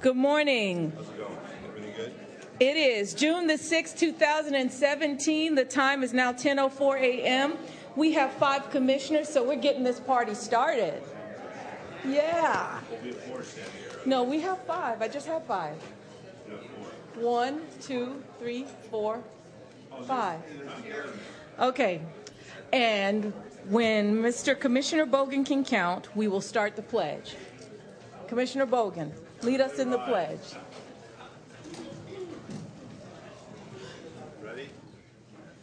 Good morning. How's it going? Everything good? It is June the 6th, 2017. The time is now 10:04 a.m. We have five commissioners, so we're getting this party started. Yeah. No, we have five. I just have five. One, two, three, four, five. Okay. And when Mr. Commissioner Bogen can count, we will start the pledge. Commissioner Bogen, lead us in the pledge. Ready?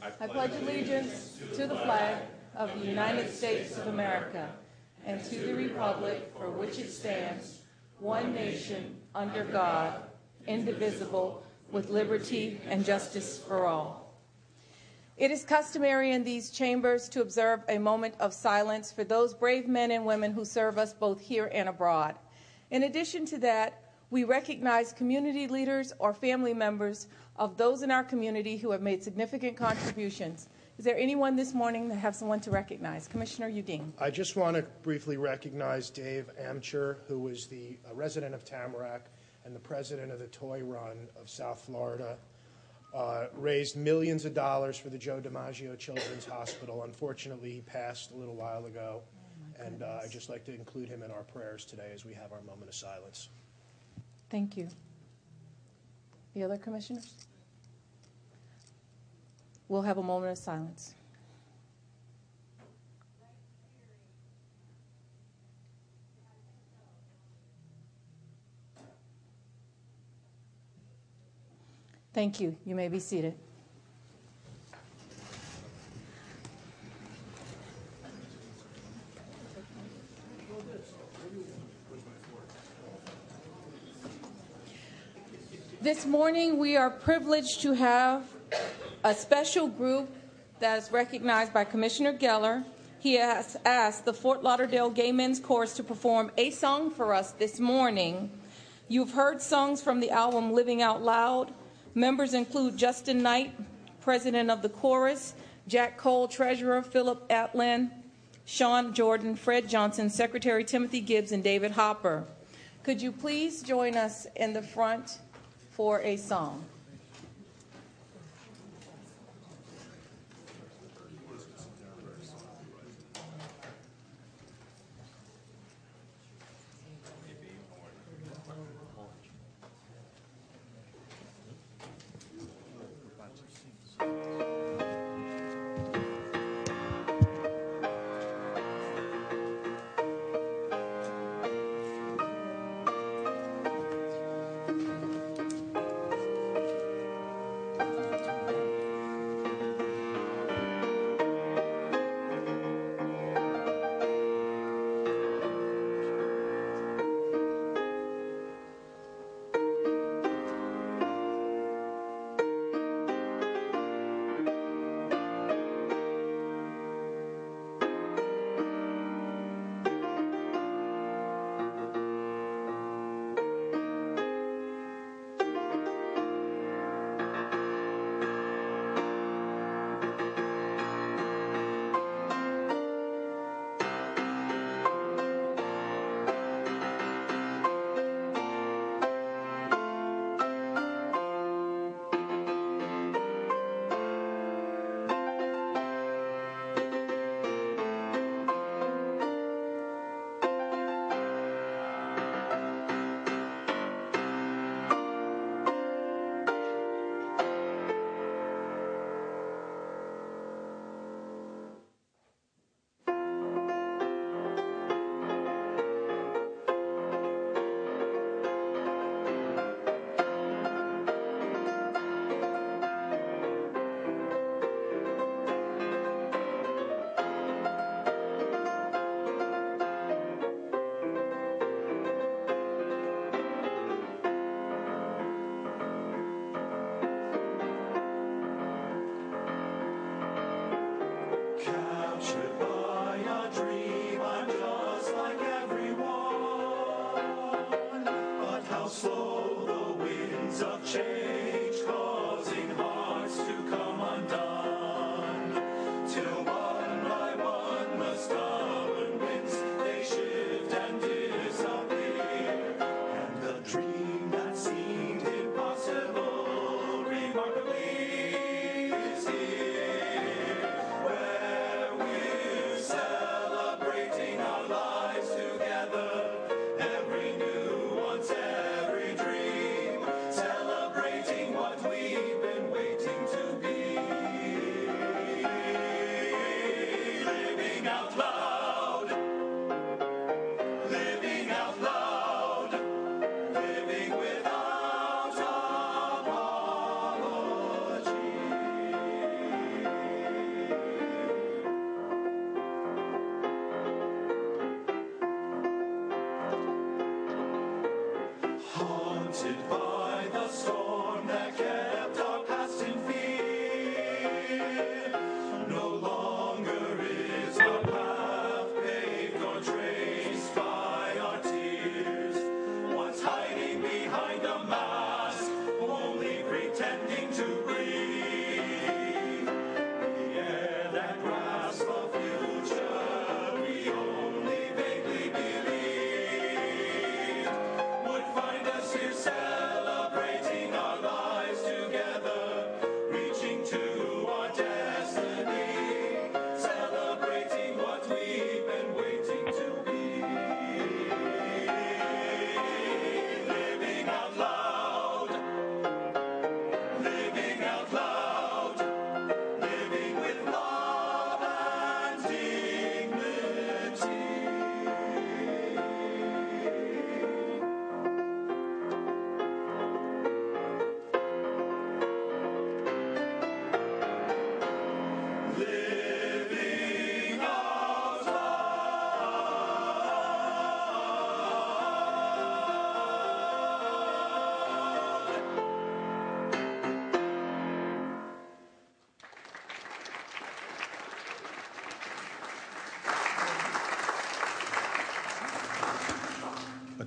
I pledge allegiance to the flag of the United States of America and to the republic for which it stands, one nation, under God, indivisible, with liberty and justice for all. It is customary in these chambers to observe a moment of silence for those brave men and women who serve us both here and abroad. In addition to that, we recognize community leaders or family members of those in our community who have made significant contributions. Is there anyone this morning that have someone to recognize? Commissioner Udine. I just want to briefly recognize Dave Amcher, who was the uh, resident of Tamarac and the president of the Toy Run of South Florida. Uh, raised millions of dollars for the Joe DiMaggio Children's Hospital. Unfortunately, he passed a little while ago, and uh, I'd just like to include him in our prayers today as we have our moment of silence. Thank you. The other commissioners? We'll have a moment of silence. Thank you. You may be seated. This morning, we are privileged to have a special group that is recognized by Commissioner Geller. He has asked the Fort Lauderdale Gay Men's Chorus to perform a song for us this morning. You've heard songs from the album Living Out Loud. Members include Justin Knight, president of the chorus, Jack Cole, treasurer, Philip Atlin, Sean Jordan, Fred Johnson, Secretary Timothy Gibbs, and David Hopper. Could you please join us in the front for a song?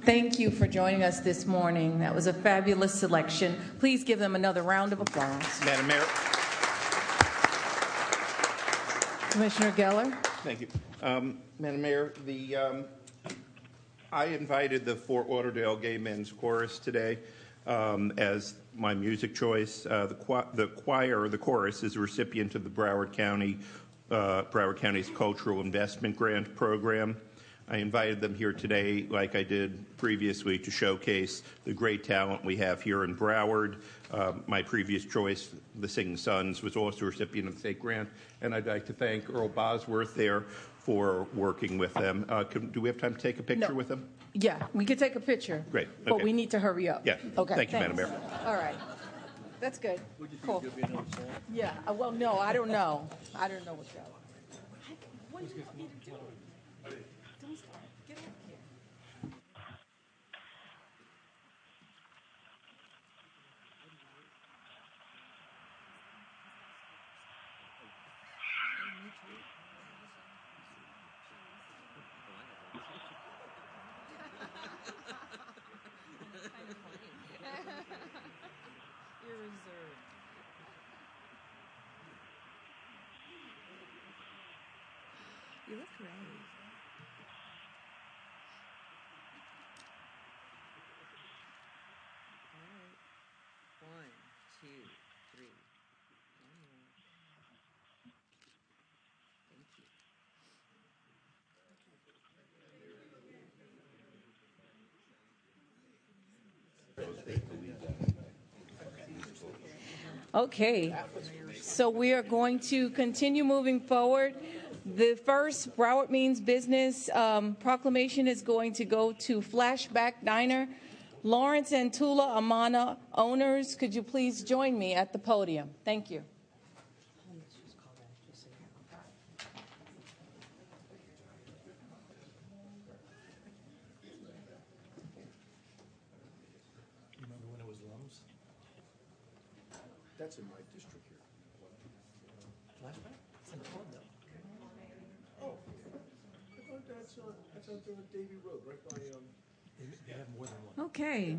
Thank you for joining us this morning. That was a fabulous selection. Please give them another round of applause. Madam Mayor, Commissioner Geller? thank you. Um, Madam Mayor, the, um, I invited the Fort Lauderdale Gay Men's Chorus today um, as my music choice. Uh, The qui- the choir, the chorus, is a recipient of the Broward County, uh, Broward County's Cultural Investment Grant Program. I invited them here today, like I did previously, to showcase the great talent we have here in Broward. Um, My previous choice, the Singing Sons, was also a recipient of the state grant, and I'd like to thank Earl Bosworth there for working with them. Uh, can- Do we have time to take a picture No. with them? Yeah, we could take a picture. Great, But we need to hurry up. Yeah, Okay. thank you, Madam Mayor. All right. That's good. Cool. Yeah, uh, well, no, I don't know. I don't know what's going on. What do you want me to do? Don't start. Get up here. You're reserved. You look great. All right. One, two, three. One more. Thank you. Okay, so we are going to continue moving forward. The first Broward Means Business um, proclamation is going to go to Flashback Diner. Lawrence and Tula Amana, owners, could you please join me at the podium? Thank you. Remember when it was Lums? That's in my district here. Flashback? It's in Toronto. Oh, I thought that's, uh, that's out there on Davie Road, right by, um. They have more than one. Okay.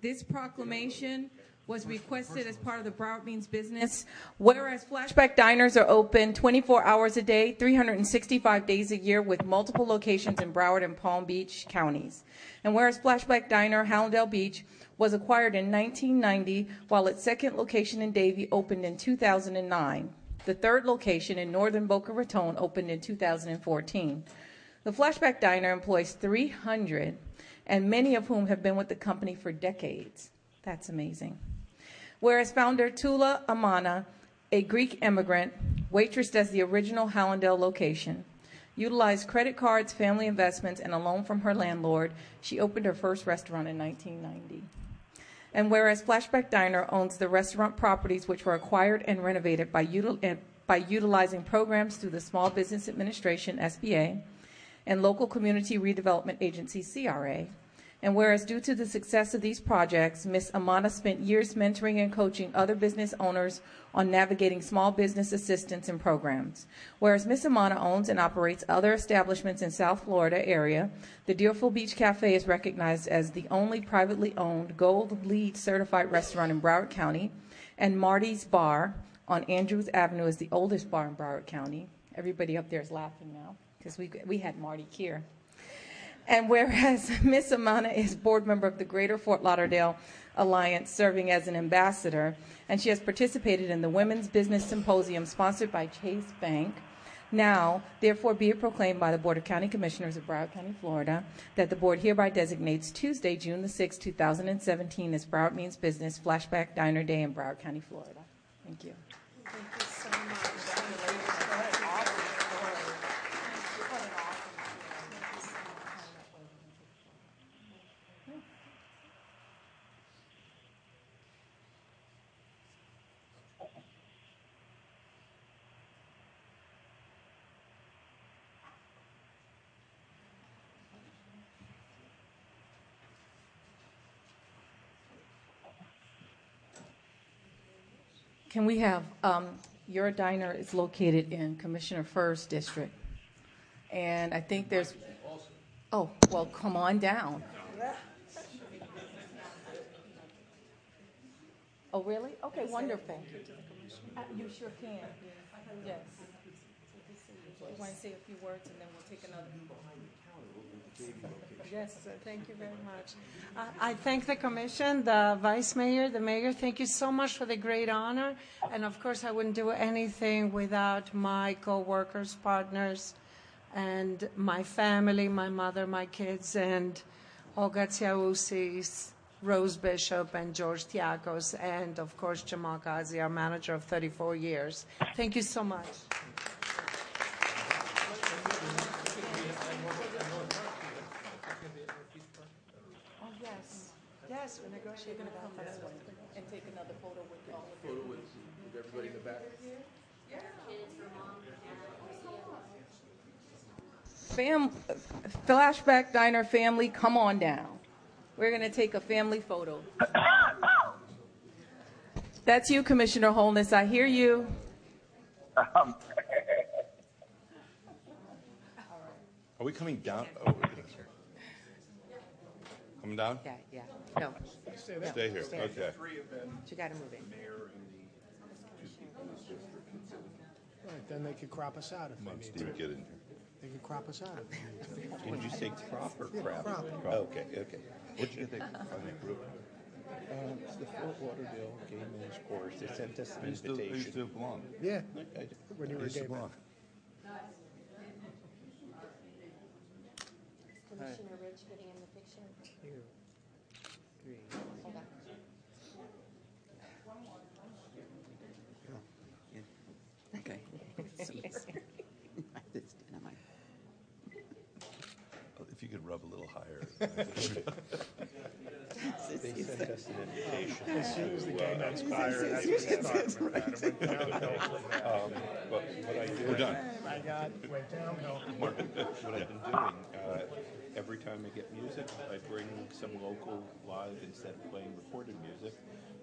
This proclamation was requested as part of the Broward Means Business. Whereas flashback diners are open 24 hours a day, 365 days a year, with multiple locations in Broward and Palm Beach counties. And whereas Flashback Diner, Hallandale Beach, was acquired in 1990, while its second location in Davie opened in 2009. The third location in northern Boca Raton opened in 2014. The Flashback Diner employs 300, and many of whom have been with the company for decades. That's amazing. Whereas founder Tula Amana, a Greek immigrant, waitressed as the original Hallandale location, utilized credit cards, family investments, and a loan from her landlord, she opened her first restaurant in 1990. And whereas Flashback Diner owns the restaurant properties which were acquired and renovated by, util- by utilizing programs through the Small Business Administration, SBA, and local community redevelopment agency, CRA. And whereas due to the success of these projects, Ms. Amana spent years mentoring and coaching other business owners on navigating small business assistance and programs. Whereas Ms. Amana owns and operates other establishments in South Florida area, the Deerfield Beach Cafe is recognized as the only privately owned Gold LEED certified restaurant in Broward County, and Marty's Bar on Andrews Avenue is the oldest bar in Broward County. Everybody up there is laughing now because we, we had Marty Kiar. And whereas Miss Amana is board member of the Greater Fort Lauderdale Alliance, serving as an ambassador, and she has participated in the Women's Business Symposium sponsored by Chase Bank. Now, therefore, be it proclaimed by the Board of County Commissioners of Broward County, Florida, that the board hereby designates Tuesday, June the 6th, 2017, as Broward Means Business Flashback Diner Day in Broward County, Florida. Thank you. Can we have, um, your diner is located in Commissioner Furr's district. And I think there's, oh, well, come on down. Oh, really? Okay, wonderful. Uh, You sure can. Yes. We want to say a few words and then we'll take another. Yes, thank you very much. I thank the commission, the vice mayor, the mayor. Thank you so much for the great honor. And of course, I wouldn't do anything without my co-workers, partners, and my family, my mother, my kids, and Olga Tsiaousis, Rose Bishop, and George Tiakos, and of course, Jamal Ghazi, our manager of 34 years. Thank you so much. Yes, we're negotiating about that. And take another photo with all of you. Fam, Flashback Diner family, come on down. We're going to take a family photo. That's you, Commissioner Holness. I hear you. Are we coming down? Oh, we're gonna- Coming down? Yeah, yeah. No, Stay here, Stay. okay. you got to move it. Right, then they could crop us out if Come on, they need to. Steve, get in here. They could crop us out if they need to. Did you say crop or crap? crop. Okay, okay. What did you think on the group? Um, it's the Fort Lauderdale Gay Men's Chorus. They sent us an invitation. belong. Yeah, I- I- when you were a Used gay man. belong. Commissioner Rich getting in the picture. Two, three. Hold on. Okay. If you could rub a little higher. They sent us an invitation. As soon as the gay men's choir, that's what started with that. It went downhill from there. Um, But what I do. We're done. My God, went downhill. What I've been doing, uh, every time I get music, I bring some local live instead of playing recorded music.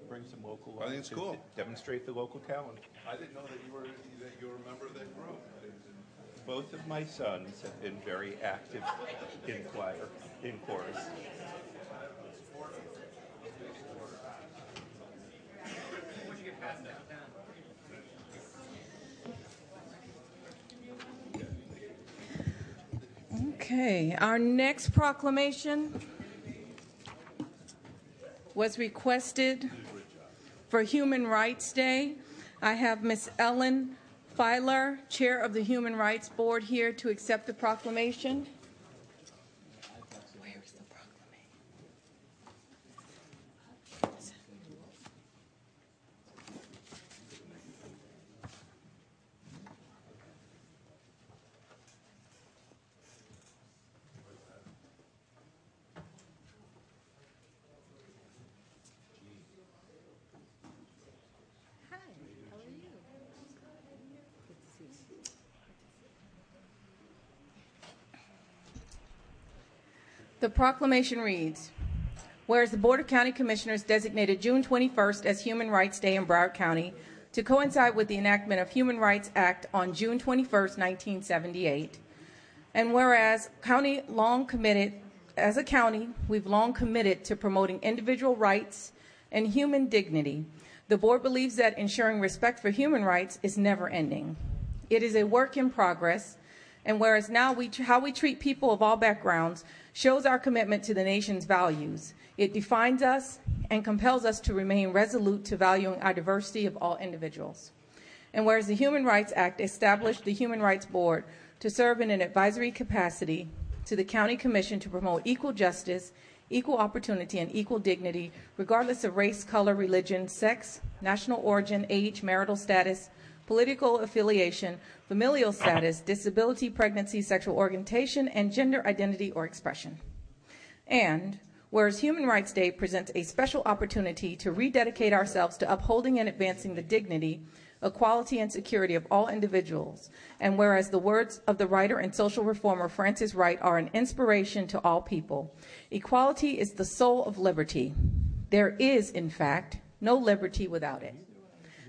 Bring some local. I think live it's to cool. Demonstrate the local talent. I didn't know that you were, that you were a member of that group. Both of my sons have been very active in choir, in chorus. Okay, our next proclamation was requested for Human Rights Day. I have Miss Ellen Filer, Chair of the Human Rights Board, here to accept the proclamation. Where is the proclamation? Hi, how are you? Good to see you. The proclamation reads, Whereas the Board of County Commissioners designated June 21st as Human Rights Day in Broward County to coincide with the enactment of Human Rights Act on June 21st, 1978. And whereas county long committed, as a county, we've long committed to promoting individual rights and human dignity. The board believes that ensuring respect for human rights is never ending. It is a work in progress, and whereas now we, how we treat people of all backgrounds shows our commitment to the nation's values. It defines us and compels us to remain resolute to valuing our diversity of all individuals. And whereas the Human Rights Act established the Human Rights Board to serve in an advisory capacity to the County Commission to promote equal justice, equal opportunity, and equal dignity, regardless of race, color, religion, sex, national origin, age, marital status, political affiliation, familial status, disability, pregnancy, sexual orientation, and gender identity or expression. And whereas Human Rights Day presents a special opportunity to rededicate ourselves to upholding and advancing the dignity, equality, and security of all individuals, and whereas the words of the writer and social reformer Frances Wright are an inspiration to all people, equality is the soul of liberty. There is, in fact, no liberty without it.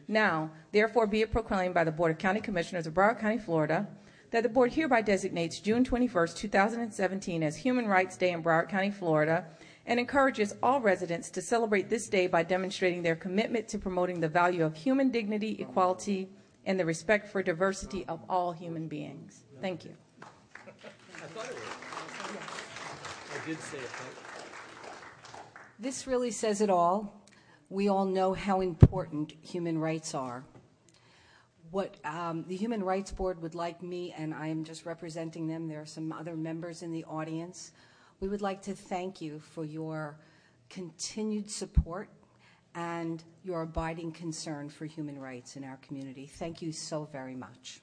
Now, therefore, be it proclaimed by the Board of County Commissioners of Broward County, Florida, that the board hereby designates June 21st, 2017 as Human Rights Day in Broward County, Florida, and encourages all residents to celebrate this day by demonstrating their commitment to promoting the value of human dignity, equality, and the respect for diversity of all human beings. Thank you. I thought it was. I did say it, This really says it all. We all know how important human rights are. What um, the Human Rights Board would like me, and I am just representing them, there are some other members in the audience. We would like to thank you for your continued support and your abiding concern for human rights in our community. Thank you so very much.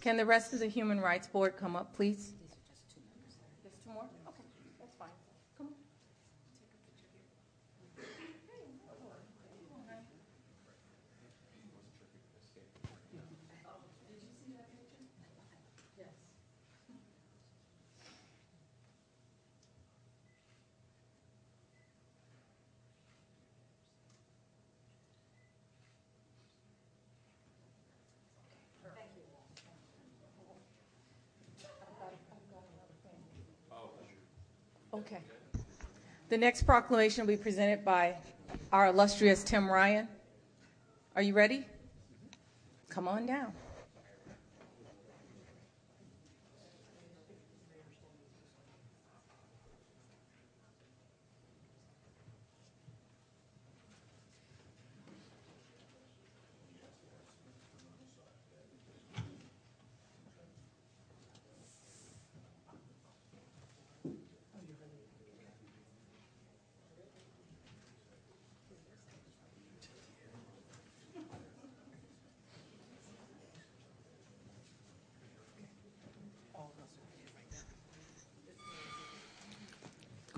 Can the rest of the Human Rights Board come up, please? The next proclamation will be presented by our illustrious Tim Ryan. Are you ready? Come on down.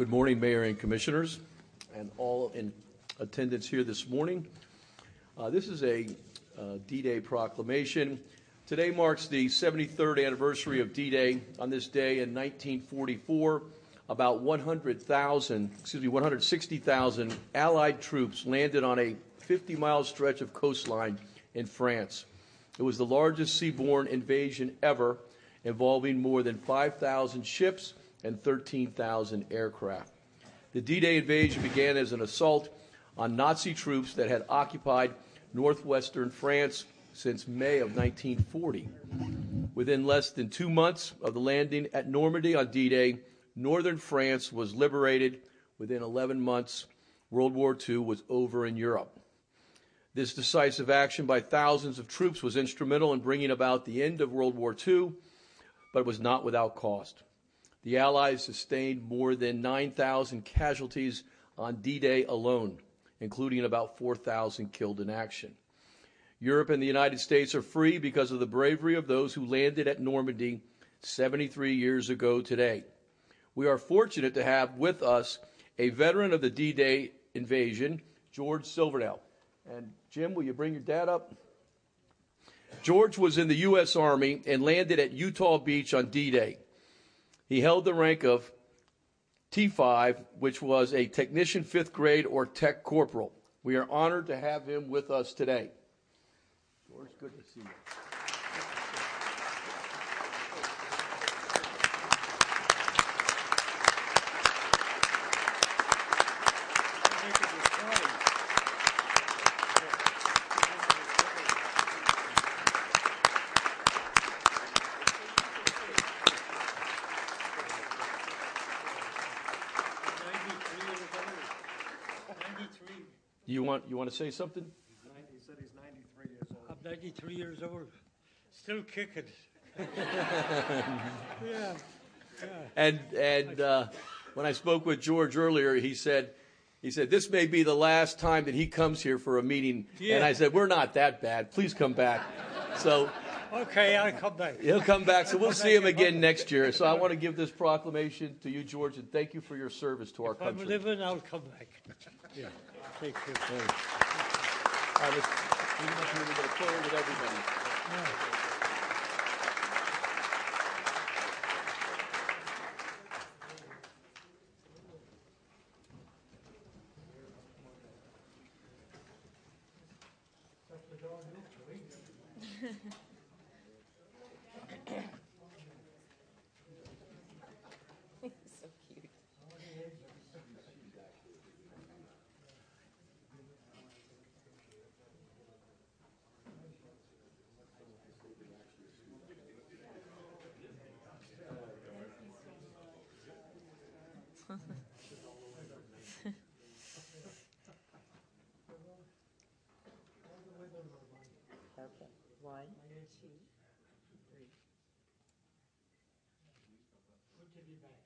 Good morning, Mayor and Commissioners, and all in attendance here this morning. Uh, This is a uh, D-Day proclamation. Today marks the 73rd anniversary of D-Day. On this day in 1944, about 100,000, excuse me, 160,000 Allied troops landed on a 50-mile stretch of coastline in France. It was the largest seaborne invasion ever, involving more than 5,000 ships and 13,000 aircraft. The D Day invasion began as an assault on Nazi troops that had occupied northwestern France since May of 1940. Within less than two months of the landing at Normandy on D Day, northern France was liberated. Within 11 months, World War II was over in Europe. This decisive action by thousands of troops was instrumental in bringing about the end of World War II, but was not without cost. The Allies sustained more than 9,000 casualties on D Day alone, including about 4,000 killed in action. Europe and the United States are free because of the bravery of those who landed at Normandy 73 years ago today. We are fortunate to have with us a veteran of the D Day invasion, George Silverdale. And Jim, will you bring your dad up? George was in the U.S. Army and landed at Utah Beach on D Day. He held the rank of T5, which was a technician fifth grade or tech corporal. We are honored to have him with us today. George, good to see you. You want you want to say something? He said he's 93 years old. I'm 93 years old, still kicking. yeah. And and uh, when I spoke with George earlier, he said he said this may be the last time that he comes here for a meeting. Yeah. And I said we're not that bad. Please come back. So Okay, I'll come back. he'll come back. So we'll see him again next year. So I want to give this proclamation to you, George, and thank you for your service to our If I'm country. living, I'll come back. yeah. Thank you. All right, let's, we're going to with everybody. Give you back.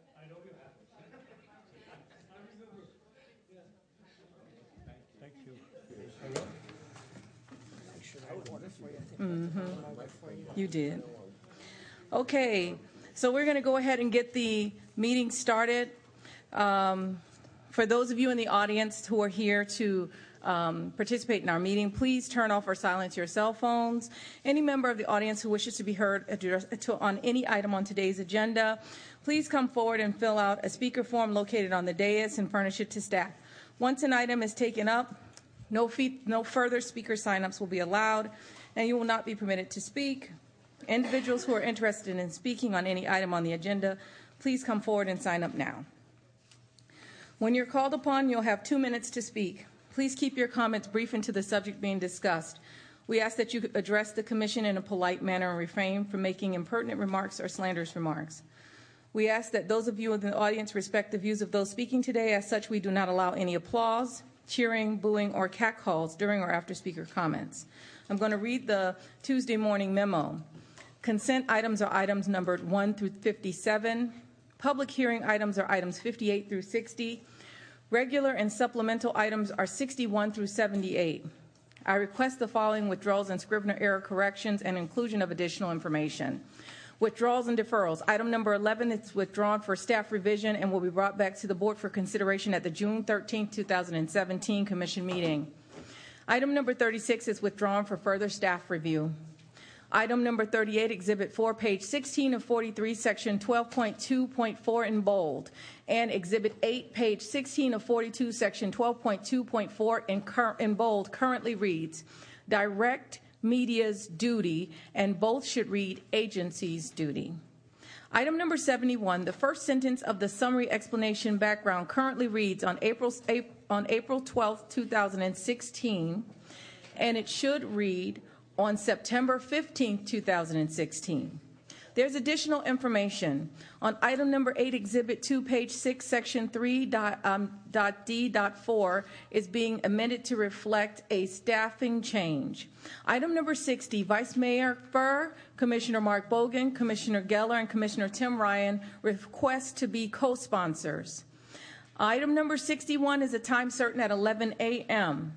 did. Okay, so we're going to go ahead and get the meeting started. Um, for those of you in the audience who are here to um, participate in our meeting, please turn off or silence your cell phones. Any member of the audience who wishes to be heard on any item on today's agenda, please come forward and fill out a speaker form located on the dais and furnish it to staff. Once an item is taken up, no, fee- no further speaker signups will be allowed, and you will not be permitted to speak. Individuals who are interested in speaking on any item on the agenda, please come forward and sign up now. When you're called upon, you'll have two minutes to speak. Please keep your comments brief and to the subject being discussed. We ask that you address the commission in a polite manner and refrain from making impertinent remarks or slanderous remarks. We ask that those of you in the audience respect the views of those speaking today. As such, we do not allow any applause, cheering, booing, or catcalls during or after speaker comments. I'm going to read the Tuesday morning memo. Consent items are items numbered 1 through 57. Public hearing items are items 58 through 60. Regular and supplemental items are 61 through 78. I request the following withdrawals and Scrivener error corrections and inclusion of additional information. Withdrawals and deferrals. Item number 11 is withdrawn for staff revision and will be brought back to the board for consideration at the June 13, 2017 commission meeting. Item number 36 is withdrawn for further staff review. Item number 38, Exhibit 4, page 16 of 43, Section 12.2.4 in bold, and Exhibit 8, page 16 of 42, Section 12.2.4 in, cur- in bold, currently reads Direct Media's duty, and both should read Agency's duty. Item number 71, the first sentence of the summary explanation background currently reads on April, on April 12, 2016, and it should read on September 15, 2016. There's additional information on item number 8, Exhibit 2, page 6, section 3, dot, um, dot D, dot 4 is being amended to reflect a staffing change. Item number 60, Vice Mayor Furr, Commissioner Mark Bogen, Commissioner Geller, and Commissioner Tim Ryan request to be co-sponsors. Item number 61 is a time certain at 11 a.m.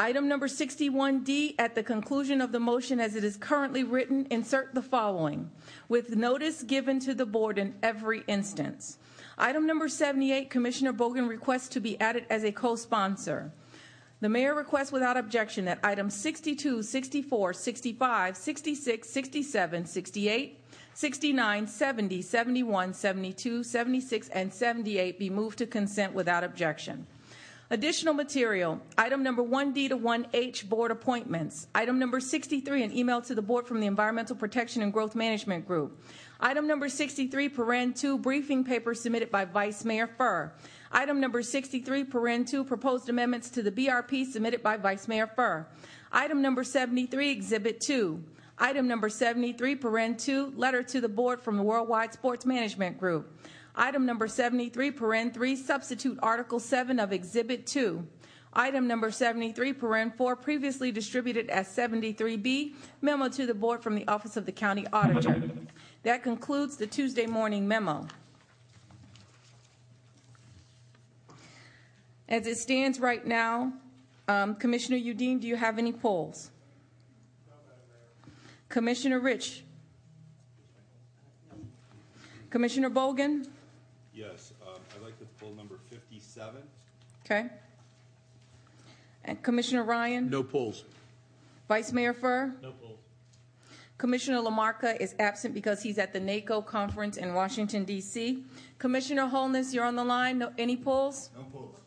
Item number 61D, at the conclusion of the motion as it is currently written, insert the following, with notice given to the board in every instance. Item number 78, Commissioner Bogen requests to be added as a co-sponsor. The mayor requests without objection that items 62, 64, 65, 66, 67, 68, 69, 70, 71, 72, 76, and 78 be moved to consent without objection. Additional material, item number 1D to 1H, board appointments. Item number 63, an email to the board from the Environmental Protection and Growth Management Group. Item number 63, paren 2, briefing paper submitted by Vice Mayor Furr. Item number 63, paren 2, proposed amendments to the BRP submitted by Vice Mayor Furr. Item number 73, exhibit 2. Item number 73, paren 2, letter to the board from the Worldwide Sports Management Group. Item number 73, paren 3, substitute Article 7 of Exhibit 2. Item number 73, paren 4, previously distributed as 73B, memo to the board from the Office of the County Auditor. That concludes the Tuesday morning memo. As it stands right now, um, Commissioner Udine, do you have any polls? Commissioner Rich? Commissioner Bogen? Yes, um, I'd like to pull number 57. Okay? And Commissioner Ryan? No polls. Vice Mayor Furr? No polls. Commissioner Lamarca is absent because he's at the NACO conference in Washington, D.C. Commissioner Holness, you're on the line. No, any polls? No polls.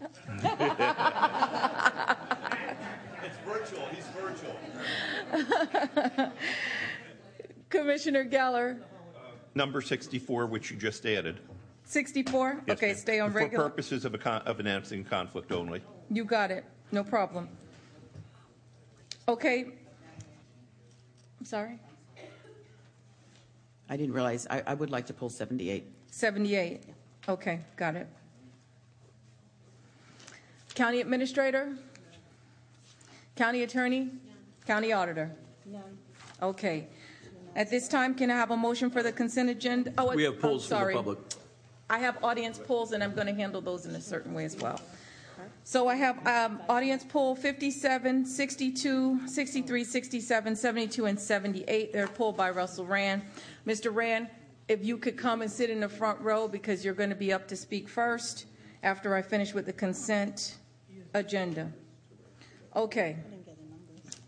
It's virtual, he's virtual. Commissioner Geller, Number 64, which you just added. 64? Yes, Okay, ma'am. stay on For regular. purposes of a con- of announcing conflict only. You got it. No problem. Okay. I'm sorry? I didn't realize, I, I would like to pull 78. 78. Okay, got it. County Administrator? County Attorney? County Auditor? None. Okay. At this time, can I have a motion for the consent agenda? Oh, We I'm have polls from the sorry. public. I have audience polls, and I'm going to handle those in a certain way as well. So I have um, audience poll 57, 62, 63, 67, 72, and 78. They're pulled by Russell Rand. Mr. Rand, if you could come and sit in the front row because you're going to be up to speak first after I finish with the consent agenda. Okay.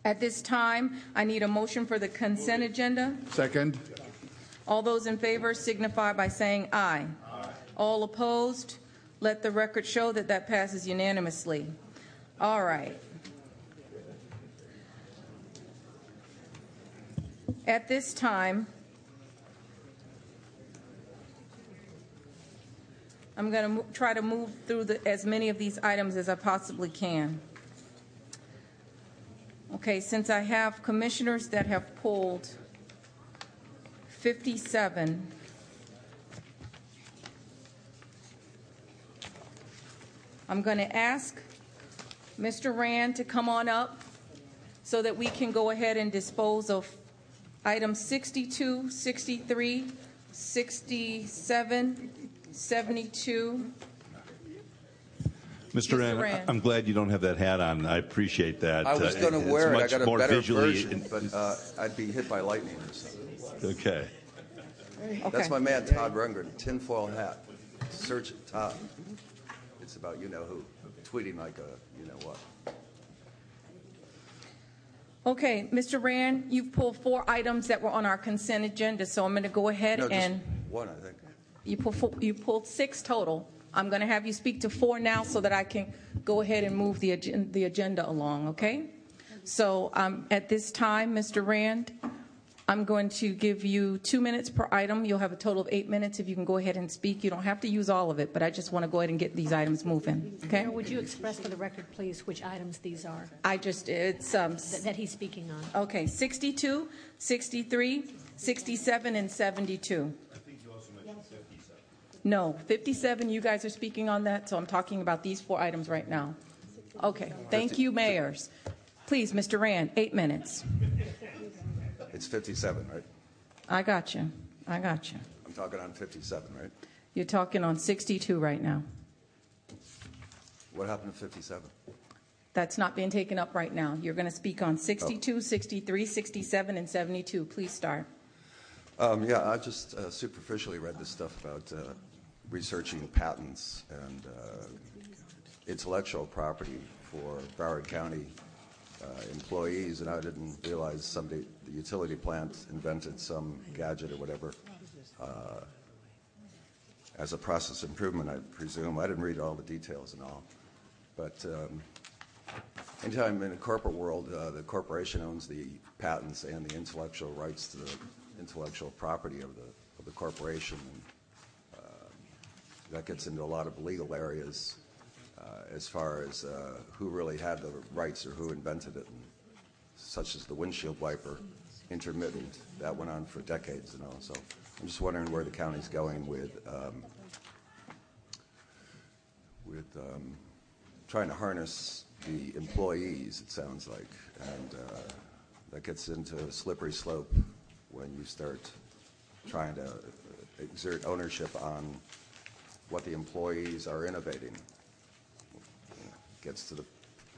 At this time, I need a motion for the consent agenda. Second. All those in favor signify by saying aye. All opposed? Let the record show that that passes unanimously. All right. At this time, I'm going to try to move through the, as many of these items as I possibly can. Okay, since I have commissioners that have pulled 57. I'm going to ask Mr. Rand to come on up so that we can go ahead and dispose of items 62, 63, 67, 72. Mr. Mr. Rand, Rand. I'm glad you don't have that hat on. I appreciate that. I was Uh, going to it's wear it. I much got a more better visually- version, but uh, I'd be hit by lightning or something. Okay. That's my man Todd Rundgren, tinfoil hat. Search it, Todd. About you know who, tweeting like a you know what. Okay, Mr. Rand, you've pulled four items that were on our consent agenda, so I'm going to go ahead No, just and one, I think. you pulled, four- you pulled six total. I'm going to have you speak to four now so that I can go ahead and move the, agen- the agenda along, okay? So um, at this time, Mr. Rand, I'm going to give you two minutes per item. You'll have a total of eight minutes if you can go ahead and speak. You don't have to use all of it, but I just want to go ahead and get these items moving, okay? Mayor, would you express for the record, please, which items these are I just, it's, um, that that he's speaking on? okay, 62, 63, 67, and 72. No, 57, you guys are speaking on that, so I'm talking about these four items right now. Okay, thank you, mayors. Please, Mr. Rand, eight minutes. It's 57, right? I got you. I got you. I'm talking on 57, right? You're talking on 62 right now. What happened to 57? That's not being taken up right now. You're going to speak on 62, 63, 67, and 72. Please start. Um, yeah, I just uh, superficially read this stuff about uh, researching patents and uh, intellectual property for Broward County employees, and I didn't realize somebody, the utility plant, invented some gadget or whatever uh, as a process improvement, I presume. I didn't read all the details and all, but. Um, Anytime in the corporate world, uh, the corporation owns the patents and the intellectual rights to the intellectual property of the, of the corporation. And, uh, that gets into a lot of legal areas uh, as far as uh, who really had the rights or who invented it, such as the windshield wiper, intermittent. That went on for decades and all. So I'm just wondering where the county's going with um, with um, trying to harness the employees, it sounds like. And uh, that gets into a slippery slope when you start trying to exert ownership on what the employees are innovating. Gets to the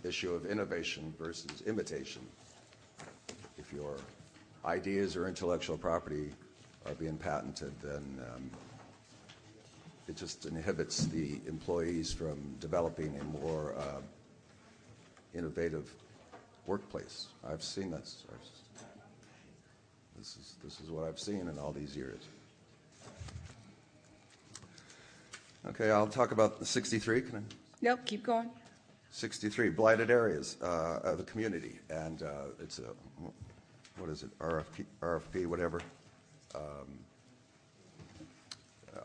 issue of innovation versus imitation. If your ideas or intellectual property are being patented, then um, it just inhibits the employees from developing a more uh, innovative workplace. I've seen this. This is, this is what I've seen in all these years. Okay, I'll talk about the 63. Can I? Nope, keep going. 63 blighted areas uh, of the community, and uh, it's a what is it RFP, RFP whatever. Um,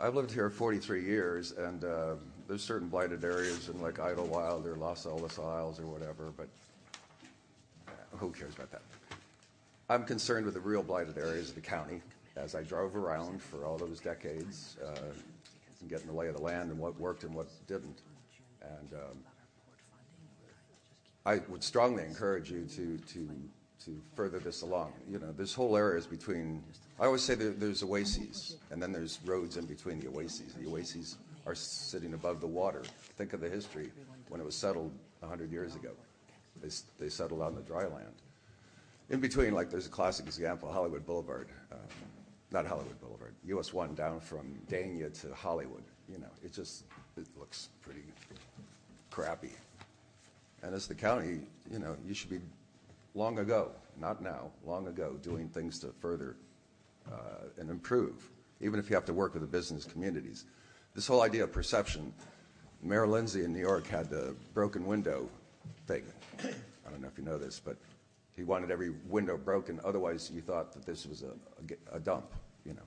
I've lived here 43 years, and uh, there's certain blighted areas in like Idlewild or Los Alamos Isles or whatever, but uh, who cares about that? I'm concerned with the real blighted areas of the county. As I drove around for all those decades, uh, and getting the lay of the land and what worked and what didn't, and um, I would strongly encourage you to, to, to further this along. You know, this whole area is between, I always say there, there's oases, and then there's roads in between the oases. The oases are sitting above the water. Think of the history when it was settled 100 years ago. They, they settled on the dry land. In between, like there's a classic example, Hollywood Boulevard. Um, not Hollywood Boulevard, US 1 down from Dania to Hollywood. You know, it just, it looks pretty crappy. And as the county, you know, you should be long ago, not now, long ago, doing things to further uh, and improve, even if you have to work with the business communities. This whole idea of perception, Mayor Lindsay in New York had the broken window thing. I don't know if you know this, but he wanted every window broken, otherwise you thought that this was a, dump, you know,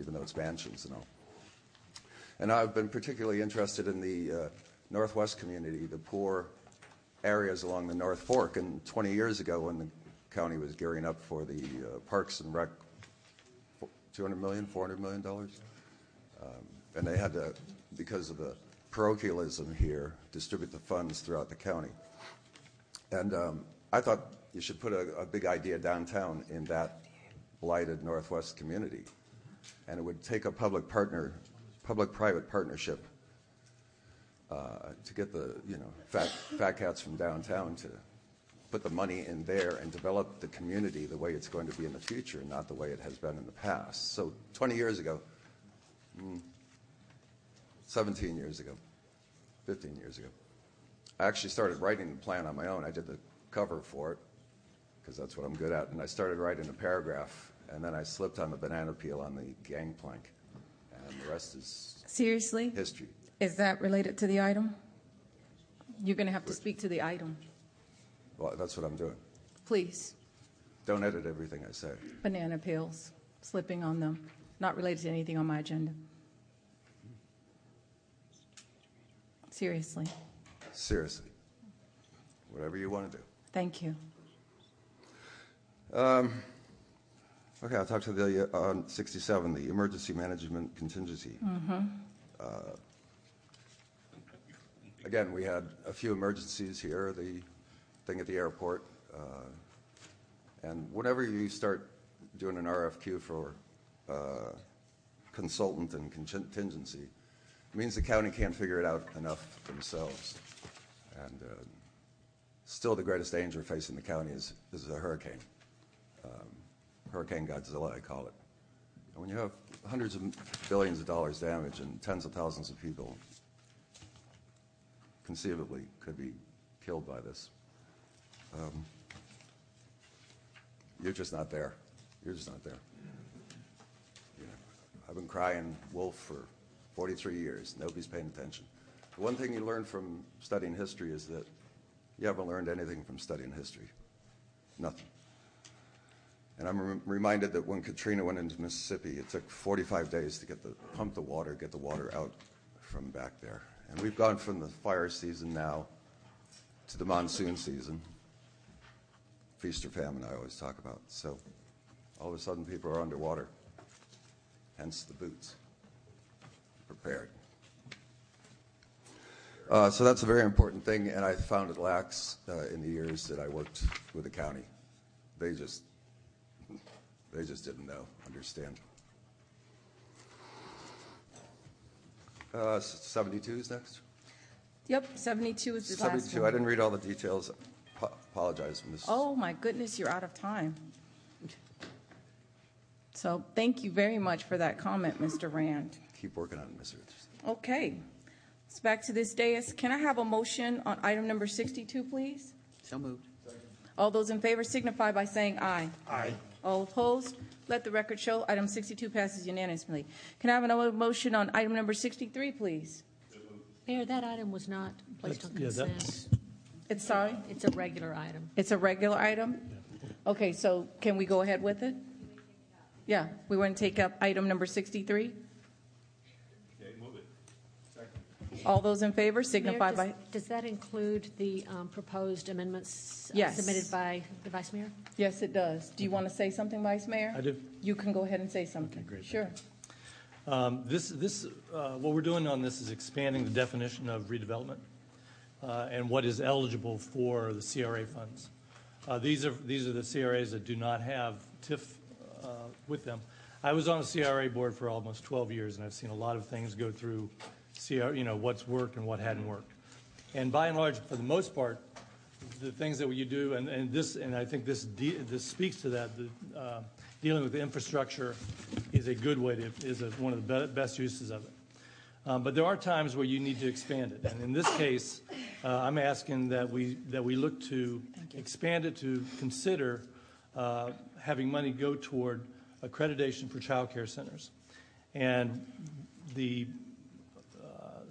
even though it's mansions and all. And I've been particularly interested in the uh, Northwest community, the poor areas along the North Fork. And 20 years ago, when the county was gearing up for the uh, Parks and Rec, 200 million, 400 million dollars, um, and they had to, because of the parochialism here, distribute the funds throughout the county. And um, I thought you should put a, a big idea downtown in that blighted Northwest community, and it would take a public partner, public-private partnership to get the you know fat fat cats from downtown to put the money in there and develop the community the way it's going to be in the future, not the way it has been in the past. So 20 years ago, mm, 17 years ago, 15 years ago, I actually started writing the plan on my own. I did the cover for it because that's what I'm good at, and I started writing a paragraph, and then I slipped on the banana peel on the gangplank, and the rest is Seriously? Is that related to the item? You're going to have to speak to the item, Well, that's what I'm doing. please. Don't edit everything I say. Banana peels, slipping on them, not related to anything on my agenda. Seriously. Seriously. Whatever you want to do. Thank you. Um, okay, I'll talk to the uh, on 67, the emergency management contingency. Mhm. Uh, again, we had a few emergencies here, the thing at the airport. Uh, and whenever you start doing an RFQ for uh, consultant and contingency, it means the county can't figure it out enough themselves. And uh, still, the greatest danger facing the county is, is a hurricane. Um, Hurricane Godzilla, I call it. When you have hundreds of billions of dollars damage and tens of thousands of people conceivably could be killed by this, um, you're just not there. You're just not there. I've been crying wolf for 43 years. Nobody's paying attention. The one thing you learn from studying history is that you haven't learned anything from studying history. Nothing. And I'm rem- reminded that when Katrina went into Mississippi, it took 45 days to get the pump the water, get the water out from back there. And we've gone from the fire season now to the monsoon season. Feast or famine, I always talk about. So all of a sudden, people are underwater. Hence the boots. Prepared. Uh, so that's a very important thing, and I found it lacks uh, in the years that I worked with the county. They just, they just didn't know, understand. Uh, 72 is next. Yep, 72 is the last 72. I one. didn't read all the details. Pa- apologize, Ms. Oh, my goodness, you're out of time. So thank you very much for that comment, Mr. Rand. Keep working on it, Mr. Richardson. Okay. Let's back to this dais. Can I have a motion on item number 62, please? So moved. All those in favor signify by saying aye. Aye. All opposed? Let the record show item 62 passes unanimously. Can I have another motion on item number 63, please? Mayor, that item was not placed on That's- yeah, that- consent. It's sorry? It's a regular item. It's a regular item? Okay, so can we go ahead with it? Yeah, we want to take up item number 63? Okay, move it. All those in favor signify does- by, Does that include the um, proposed amendments uh, Yes. submitted by the Vice Mayor? yes, it does. Do you want to say something, Vice Mayor? I do. You can go ahead and say something. Okay, great. Sure. Um, This, this, uh, what we're doing on this is expanding the definition of redevelopment uh, and what is eligible for the CRA funds. Uh, These are, these are the CRAs that do not have TIF uh, with them. I was on a CRA board for almost 12 years, and I've seen a lot of things go through CR, you know, what's worked and what hadn't worked. And by and large, for the most part, the things that you do, and, and this, and I think this, de- this speaks to that, the, uh, dealing with the infrastructure is a good way to, is a, one of the be- best uses of it. Um, but there are times where you need to expand it, and in this case, uh, I'm asking that we, that we look to expand it to consider uh, having money go toward accreditation for child care centers. And the,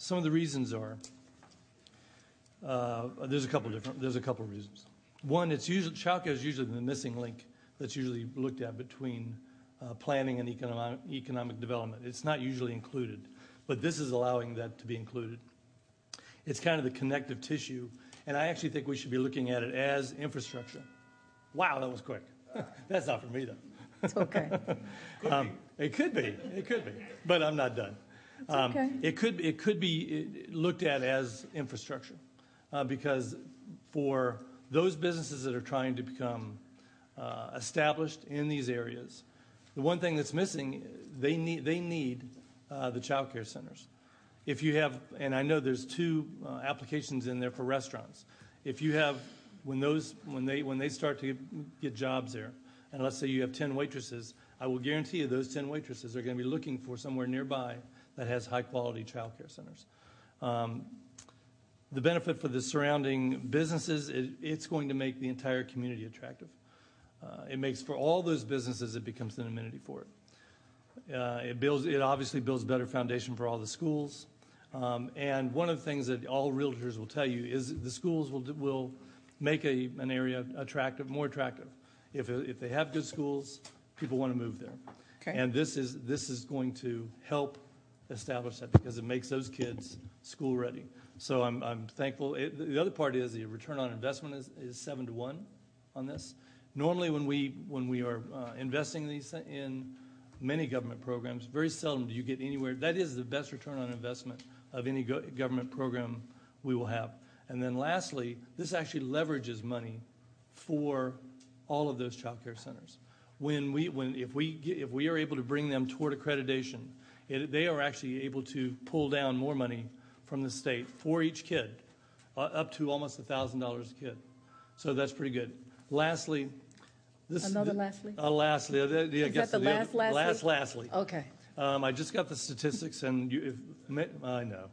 some of the reasons are, uh, there's a couple different, there's a couple reasons. One, it's usually, childcare is usually the missing link that's usually looked at between uh, planning and economic, economic development. It's not usually included, but this is allowing that to be included. It's kind of the connective tissue, and I actually think we should be looking at it as infrastructure. Wow, that was quick. That's not for me, though. It's okay. Um, It could be, it could be, but I'm not done. Um, okay. It could, it could be uh, looked at as infrastructure, uh, because for those businesses that are trying to become uh, established in these areas, the one thing that's missing, they need, they need uh, the child care centers. If you have, and I know there's two applications in there for restaurants. If you have, when those, when they, when they start to get jobs there, and let's say you have 10 waitresses, I will guarantee you those 10 waitresses are going to be looking for somewhere nearby that has high-quality child care centers. Um, the benefit for the surrounding businesses, it, it's going to make the entire community attractive. Uh, it makes for all those businesses, it becomes an amenity for it. Uh, it builds, it obviously builds better foundation for all the schools. Um, and one of the things that all realtors will tell you is the schools will, will make a, an area attractive, more attractive. If, if they have good schools, people want to move there. Okay. And this is, this is going to help establish that because it makes those kids school ready. So I'm, I'm thankful. It, the other part is the return on investment is, is seven to one on this. Normally, when we, when we are uh, investing these in many government programs, very seldom do you get anywhere. That is the best return on investment of any go- government program we will have. And then lastly, this actually leverages money for all of those child care centers. When we, when, if we, get- if we are able to bring them toward accreditation, it, they are actually able to pull down more money from the state for each kid, uh, up to almost $1,000 a kid. So that's pretty good. Lastly, this. Another lastly? Uh, lastly, uh, the- the- I Is guess that the last lastly? Last lastly. Okay. Um, I just got the statistics, and you, if, ma- I know.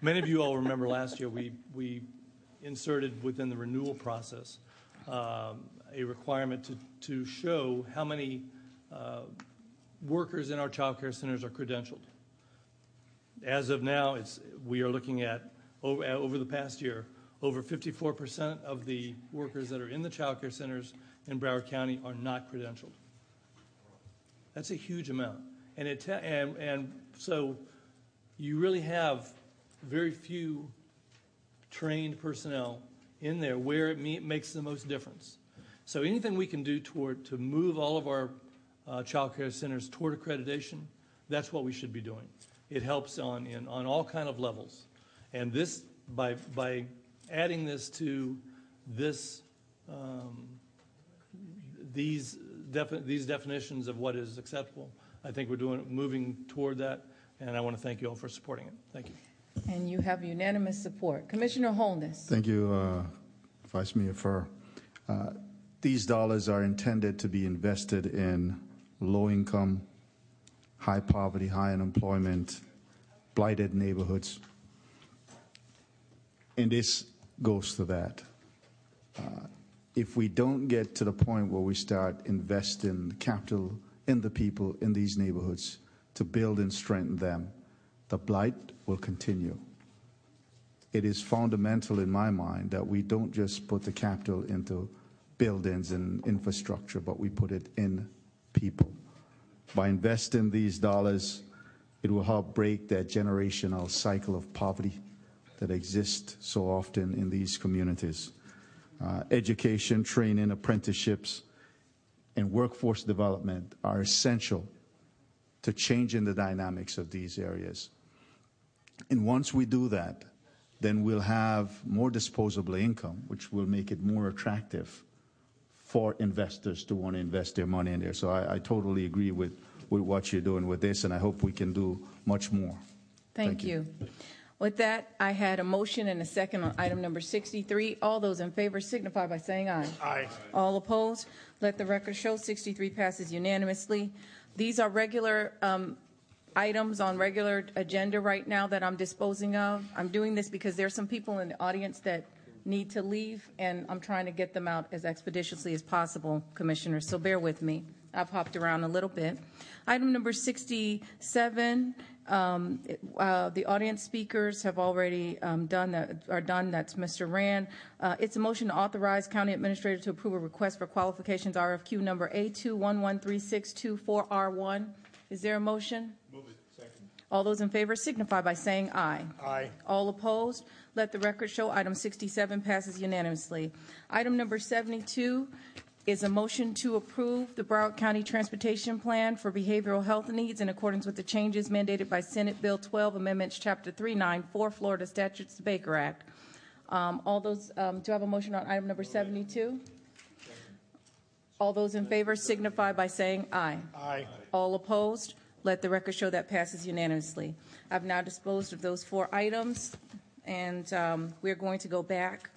Many of you all remember last year, we, we inserted within the renewal process um, a requirement to, to show how many uh, workers in our child care centers are credentialed. As of now, it's, we are looking at, over, uh, over the past year, over 54% of the workers that are in the child care centers in Broward County are not credentialed. That's a huge amount. And, it and, and so you really have very few trained personnel in there where it makes the most difference. So anything we can do toward to move all of our uh, child care centers toward accreditation, that's what we should be doing. It helps on, in, on all kind of levels. And this, by, by adding this to this, um, these, defi- these definitions of what is acceptable, I think we're doing, moving toward that, and I want to thank you all for supporting it. Thank you. And you have unanimous support. Commissioner Holness. Thank you, uh, Vice Mayor Furr. Uh, These dollars are intended to be invested in low income, high poverty, high unemployment, blighted neighborhoods. And this goes to that. Uh, if we don't get to the point where we start investing capital in the people in these neighborhoods to build and strengthen them, the blight will continue. It is fundamental in my mind that we don't just put the capital into buildings and infrastructure, but we put it in people. By investing these dollars, it will help break that generational cycle of poverty that exists so often in these communities. Uh, education, training, apprenticeships, and workforce development are essential to changing the dynamics of these areas. And once we do that, then we'll have more disposable income, which will make it more attractive for investors to want to invest their money in there. So I, I totally agree with, with what you're doing with this, and I hope we can do much more. Thank you. With that, I had a motion and a second on item number 63. All those in favor signify by saying aye. Aye. All opposed? Let the record show 63 passes unanimously. These are regular um, items on regular agenda right now that I'm disposing of. I'm doing this because there's some people in the audience that need to leave, and I'm trying to get them out as expeditiously as possible, Commissioners, so bear with me. I've hopped around a little bit. Item number 67, um, uh, the audience speakers have already um, done that, are done, that's Mr. Rand. Uh, It's a motion to authorize county administrator to approve a request for qualifications RFQ number A2113624R1. Is there a motion? Move it. Second. All those in favor signify by saying aye. Aye. All opposed? Let the record show item 67 passes unanimously. Item number 72 is a motion to approve the Broward County Transportation Plan for Behavioral Health Needs in accordance with the changes mandated by Senate Bill 12 Amendments Chapter 394 Florida Statutes the Baker Act. Um, All those, um, do I have a motion on item number 72? All those in favor signify by saying aye. Aye. All opposed? Let the record show that passes unanimously. I've now disposed of those four items, and um, we're going to go back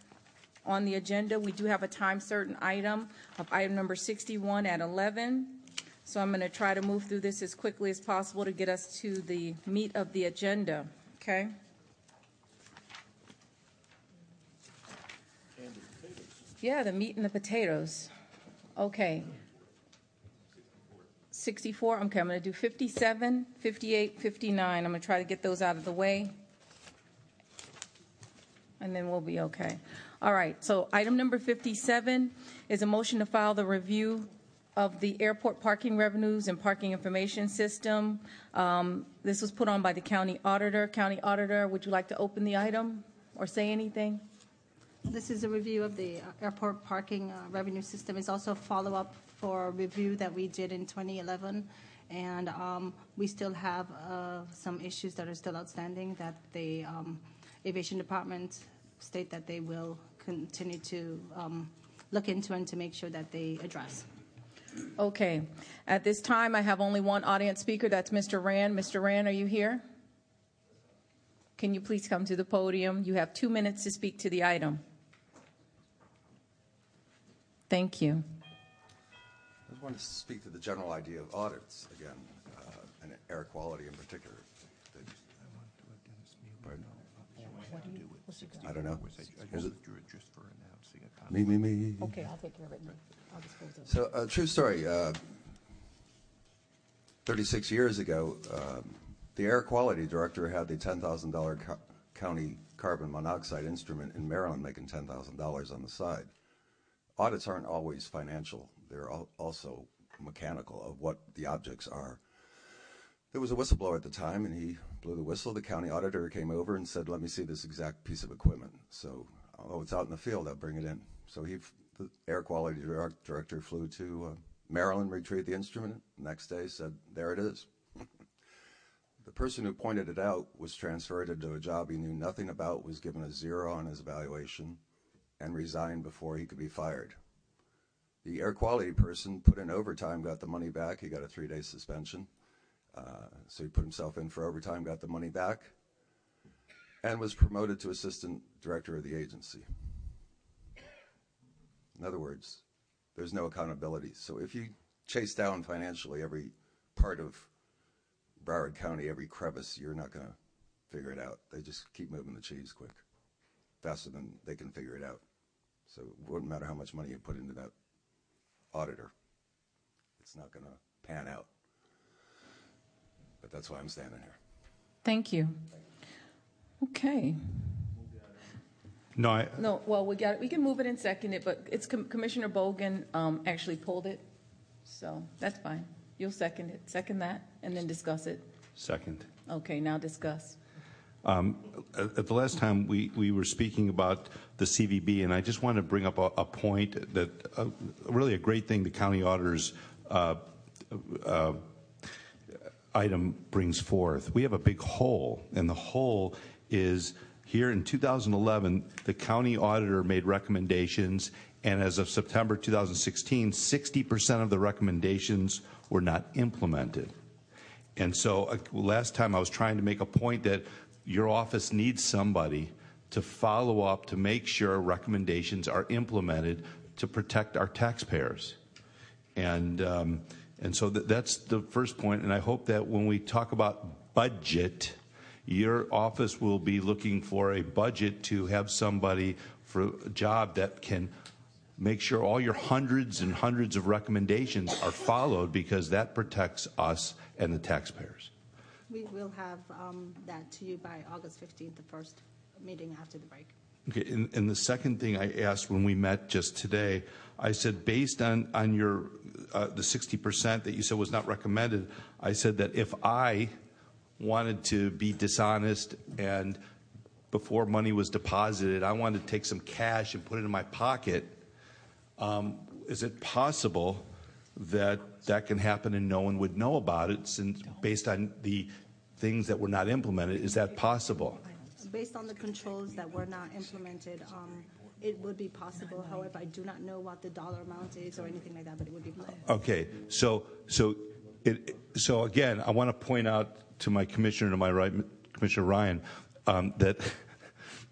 on the agenda. We do have a time-certain item of item number 61 at 11, so I'm going to try to move through this as quickly as possible to get us to the meat of the agenda, okay? Yeah, the meat and the potatoes. Okay. 64, okay, I'm going to do 57, 58, 59. I'm going to try to get those out of the way, and then we'll be okay. All right, so item number 57 is a motion to file the review of the airport parking revenues and parking information system. Um, This was put on by the county auditor. County auditor, would you like to open the item or say anything? This is a review of the uh, airport parking uh, revenue system. It's also a follow-up for a review that we did in 2011. And um, we still have uh, some issues that are still outstanding that the um, aviation department state that they will continue to um, look into and to make sure that they address. Okay. At this time, I have only one audience speaker. That's Mr. Rand. Mr. Rand, are you here? Can you please come to the podium? You have two minutes to speak to the item. Thank you. I just want to speak to the general idea of audits again, uh, and air quality in particular. Pardon? I don't know. Is it- Me, me, me. Okay, I'll take care of it. I'll dispose of it. So, uh, true story. Uh, 36 years ago, um, the air quality director had the $10,000 co- county carbon monoxide instrument in Maryland making $10,000 on the side. Audits aren't always financial, they're al- also mechanical of what the objects are. There was a whistleblower at the time, and he blew the whistle. The county auditor came over and said, Let me see this exact piece of equipment. So, oh, it's out in the field, I'll bring it in. So, he, the air quality direct- director flew to uh, Maryland, retrieved the instrument. Next day, said, There it is. the person who pointed it out was transferred into a job he knew nothing about, was given a zero on his evaluation, and resigned before he could be fired. The air quality person put in overtime, got the money back. He got a three day suspension. So he put himself in for overtime, got the money back, and was promoted to assistant director of the agency. In other words, there's no accountability. So if you chase down financially every part of Broward County, every crevice, you're not going to figure it out. They just keep moving the cheese quick, faster than they can figure it out. So it wouldn't matter how much money you put into that auditor. It's not going to pan out. But that's why I'm standing here. Thank you. Okay. No, I, No, well, we got, we can move it and second it, but it's Com- Commissioner Bogen um, actually pulled it, so that's fine. You'll second it, second that, and then discuss it. second. Okay, now discuss. Um, At at the last time, we, we were speaking about the CVB, and I just want to bring up a, a point that, uh, really a great thing the county auditor's uh, uh, item brings forth. We have a big hole, and the hole is here in 2011, the county auditor made recommendations, and as of September 2016, 60% of the recommendations were not implemented. And so uh, last time I was trying to make a point that your office needs somebody to follow up to make sure recommendations are implemented to protect our taxpayers. And, um, and so that's the first point. And I hope that when we talk about budget, your office will be looking for a budget to have somebody for a job that can make sure all your hundreds and hundreds of recommendations are followed because that protects us and the taxpayers. We will have um, that to you by August 15th, the first meeting after the break. Okay, and, the second thing I asked when we met just today, I said, based on, on your, uh, the 60% that you said was not recommended, I said that if I wanted to be dishonest and before money was deposited, I wanted to take some cash and put it in my pocket, um, is it possible that that can happen and no one would know about it since based on the things that were not implemented? Is that possible? Based on the controls that were not implemented, um, it would be possible. However, I do not know what the dollar amount is or anything like that, but it would be possible. Okay, so so it so again, I want to point out to my commissioner to my right, Commissioner Ryan, um, that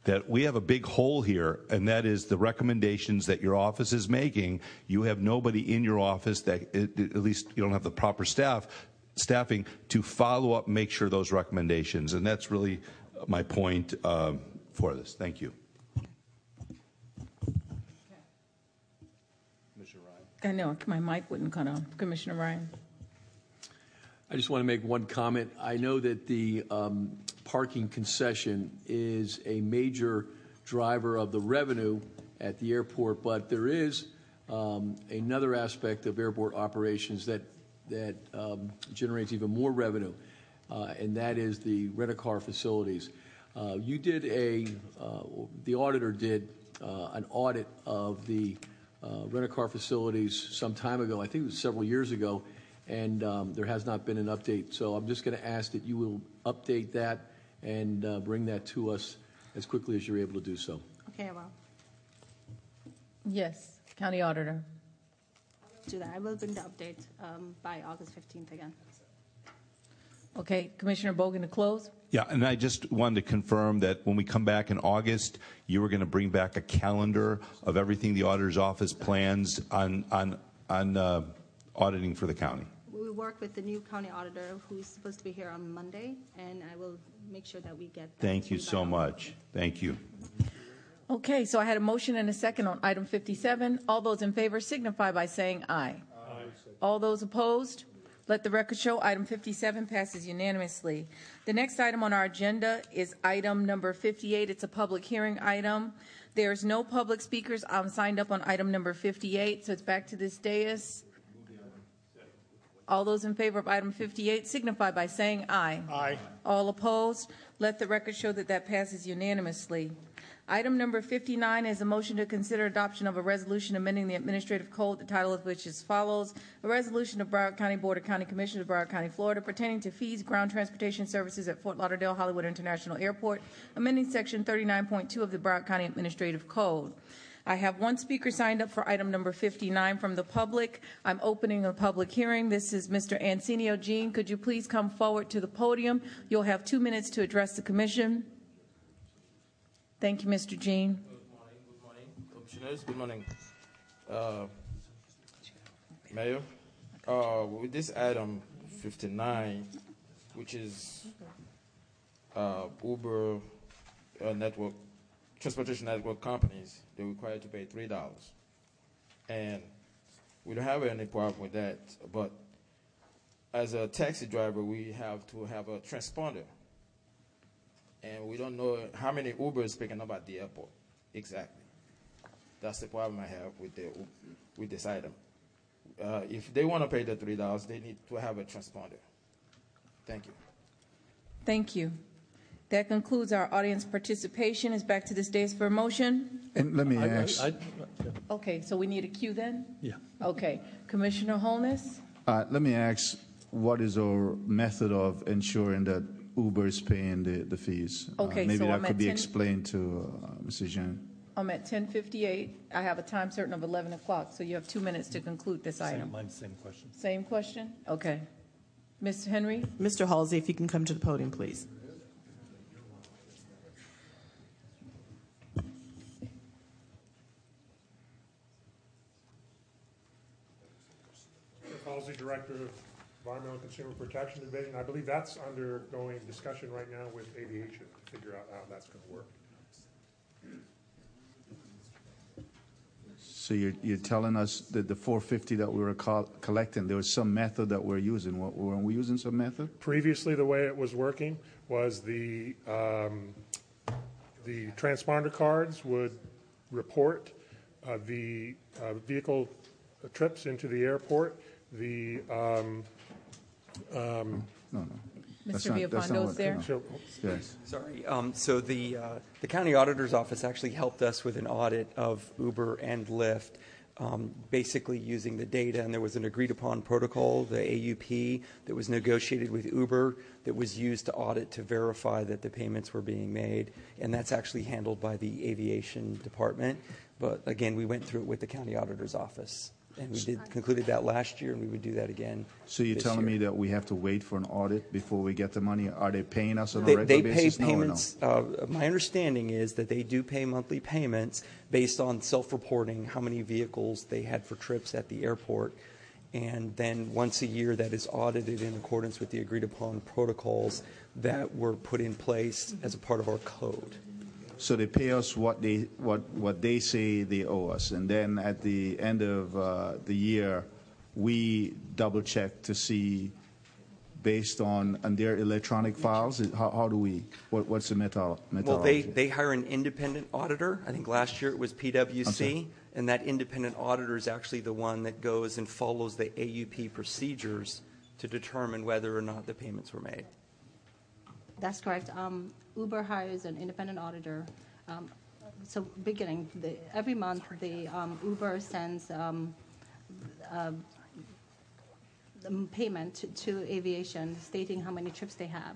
that we have a big hole here, and that is the recommendations that your office is making. You have nobody in your office that, at least you don't have the proper staff staffing to follow up, make sure those recommendations, and that's really my point um, for this. Thank you. Commissioner Ryan? I know, my mic wouldn't cut on. Commissioner Ryan? I just want to make one comment. I know that the um, parking concession is a major driver of the revenue at the airport, but there is um, another aspect of airport operations that that um, generates even more revenue, and that is the rent-a-car facilities. Uh, you did a, uh, the auditor did uh, an audit of the uh, rent-a-car facilities some time ago. I think it was several years ago, and um, there has not been an update. So I'm just going to ask that you will update that and uh, bring that to us as quickly as you're able to do so. Okay, well, Yes, County Auditor. do that. I will bring the update um, by August 15th again. Okay, Commissioner Bogen to close? Yeah, and I just wanted to confirm that when we come back in August, you were going to bring back a calendar of everything the auditor's office plans on on on uh, auditing for the county. We will work with the new county auditor who's supposed to be here on Monday, and I will make sure that we get that Thank you by so August. much. Thank you. Okay, so I had a motion and a second on item 57. All those in favor signify by saying aye. aye. All those opposed? Let the record show item 57 passes unanimously. The next item on our agenda is item number 58. It's a public hearing item. There's no public speakers. I'm signed up on item number 58, so it's back to this dais. All those in favor of item 58 signify by saying aye. Aye. All opposed? Let the record show that that passes unanimously. Item number 59 is a motion to consider adoption of a resolution amending the administrative code, the title of which is follows. A resolution of Broward County Board of County Commissioners of Broward County, Florida pertaining to fees, ground transportation services at Fort Lauderdale Hollywood International Airport, amending section 39.2 of the Broward County Administrative Code. I have one speaker signed up for item number 59 from the public. I'm opening a public hearing. This is Mr. Ansenio Jean. Could you please come forward to the podium? You'll have two minutes to address the commission. Thank you, Mr. Jean. Good morning, good morning, Commissioners, good morning. Uh, Mayor, Uh, with this item 59, which is uh, Uber uh, network, transportation network companies, they're required to pay $3. And we don't have any problem with that, but as a taxi driver, we have to have a transponder. And we don't know how many Uber is picking up at the airport exactly. That's the problem I have with the with this item. Uh, if they want to pay the three dollars, they need to have a transponder. Thank you. Thank you. That concludes our audience participation. Is back to this dais for a motion. And let me I- I- ask, I- Okay, so we need a cue then? Yeah. Okay. Commissioner Holness? uh, let me ask, what is our method of ensuring that Uber is paying the, the fees? Uh, Okay, Maybe so that I'm could at be 10 explained to uh, Mrs. Zhang. I'm at 10:58. I have a time certain of 11 o'clock, so you have two minutes to conclude this Same, item. mine's the same question. Same question? Okay. Ms. Henry? Mr. Halsey, if you can come to the podium, please. Jeff Halsey, Director of Environmental Consumer Protection Division. I believe that's undergoing discussion right now with aviation to figure out how that's going to work. So you're, you're telling us that the 450 that we were col- collecting, there was some method that we're using. What- Weren't we using some method? Previously, the way it was working was the, um, the transponder cards would report uh, the uh, vehicle trips into the airport, the, um, um, No, no. Mr. That's not- that's not Villapando what- is there? so Yes. Sorry. Um, so the uh, the county auditor's office actually helped us with an audit of Uber and Lyft, um, basically using the data. And there was an agreed upon protocol, the AUP, that was negotiated with Uber that was used to audit to verify that the payments were being made. And that's actually handled by the aviation department. But again, we went through it with the county auditor's office. And we did concluded that last year, and we would do that again. So you're this telling year. me that we have to wait for an audit before we get the money? Are they paying us on They, a regular they pay basis? No or no? payments. Uh, my understanding is that they do pay monthly payments based on self-reporting how many vehicles they had for trips at the airport, and then once a year that is audited in accordance with the agreed-upon protocols that were put in place as a part of our code. So they pay us what they what what they say they owe us, and then at the end of uh, the year, we double check to see, based on on their electronic files. How, how do we? What, what's the metal, Well, they, they hire an independent auditor. I think last year it was PwC, and that independent auditor is actually the one that goes and follows the AUP procedures to determine whether or not the payments were made. That's correct. Um, Uber hires an independent auditor. Um, so beginning, the, every month, the um, Uber sends um, uh, payment to, aviation stating how many trips they have,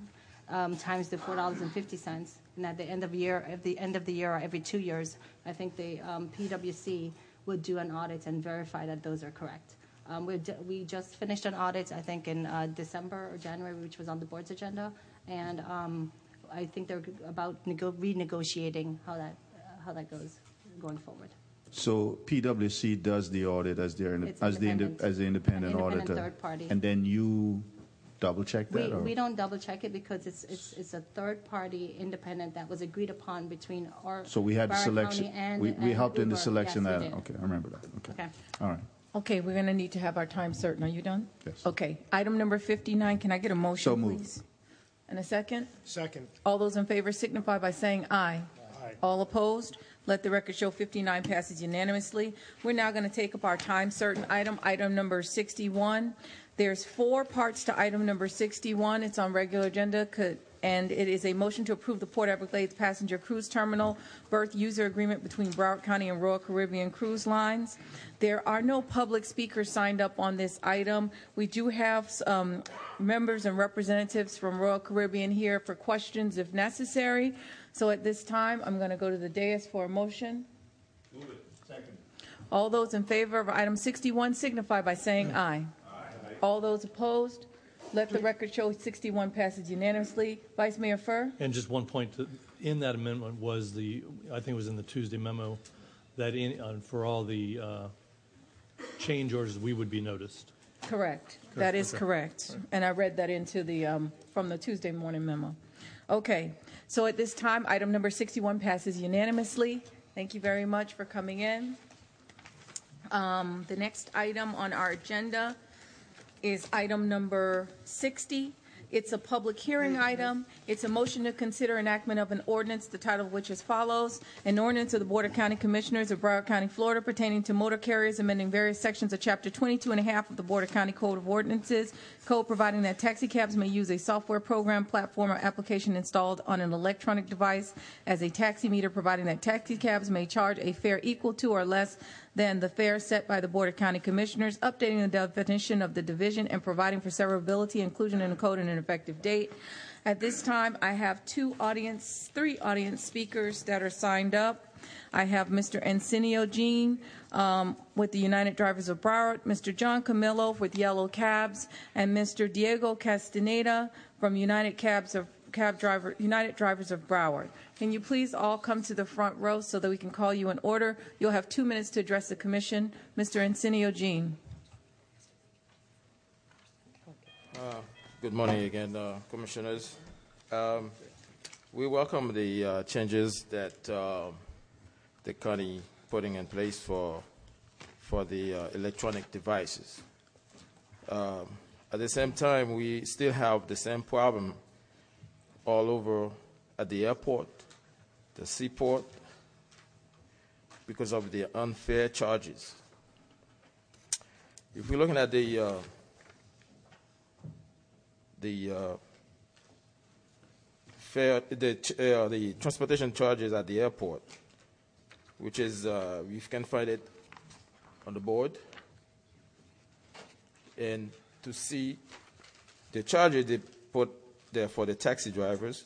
um, times the four dollars and fifty cents. And at the end of year, at the end of the year, or every two years, I think the um, PwC would do an audit and verify that those are correct. Um, we we just finished an audit, I think, in uh, December or January, which was on the board's agenda, and um, I think they're about nego- renegotiating how that uh, how that goes going forward. So PwC does the audit as their It's as the inde- independent. as the independent, An independent auditor, third party. and then you double check We, that. or? we don't double check it because it's, it's, it's a third party independent that was agreed upon between our. so we had the Broward selection. County and- we we and helped in the Uber. selection. Yes, we that, did. okay, I remember that. Okay. Okay. All right. Okay, we're going to need to have our time certain. Are you done? Yes. Okay. Item number 59, can I get a motion, So moved. please? And a second? Second. All those in favor signify by saying aye. Aye. All opposed? Let the record show 59 passes unanimously. We're now going to take up our time certain item, item number 61. There's four parts to item number 61. It's on regular agenda, co- and it is a motion to approve the Port Everglades Passenger Cruise Terminal berth user agreement between Broward County and Royal Caribbean Cruise Lines. There are no public speakers signed up on this item. We do have um, members and representatives from Royal Caribbean here for questions if necessary. So at this time, I'm going to go to the dais for a motion. Move it. Second. All those in favor of item 61 signify by saying aye. All those opposed, let the record show 61 passes unanimously. Vice Mayor Furr? And just one point, to- in that amendment was the, I think it was in the Tuesday memo, that in, uh, for all the uh, change orders, we would be noticed. Correct. That is Okay. correct. And I read that into the, um, from the Tuesday morning memo. Okay, so at this time, item number 61 passes unanimously. Thank you very much for coming in. Um, The next item on our agenda is item number 60. It's a public hearing item. It's a motion to consider enactment of an ordinance, the title of which is follows. An ordinance of the Board of County Commissioners of Broward County, Florida pertaining to motor carriers amending various sections of Chapter 22 and a half of the Board of County Code of Ordinances, code providing that taxi cabs may use a software program, platform, or application installed on an electronic device as a taxi meter, providing that taxi cabs may charge a fare equal to or less than the fare set by the Board of County Commissioners, updating the definition of the division and providing for severability, inclusion in the code, and an effective date. At this time, I have two audience, three audience speakers that are signed up. I have Mr. Encinio Jean um, with the United Drivers of Broward, Mr. John Camillo with Yellow Cabs, and Mr. Diego Castaneda from United Cabs of Cab Driver, United Drivers of Broward. Can you please all come to the front row so that we can call you in order? You'll have two minutes to address the commission. Mr. Encinio Jean. Uh, Good morning again, uh, Commissioners. Um, We welcome the uh, changes that uh, the county putting in place for, for the uh, electronic devices. Um, At the same time, we still have the same problem all over at the airport, the seaport, because of the unfair charges. If we're looking at the uh, the uh, fare, the uh, the transportation charges at the airport, which is uh, you can find it on the board, and to see the charges they put there for the taxi drivers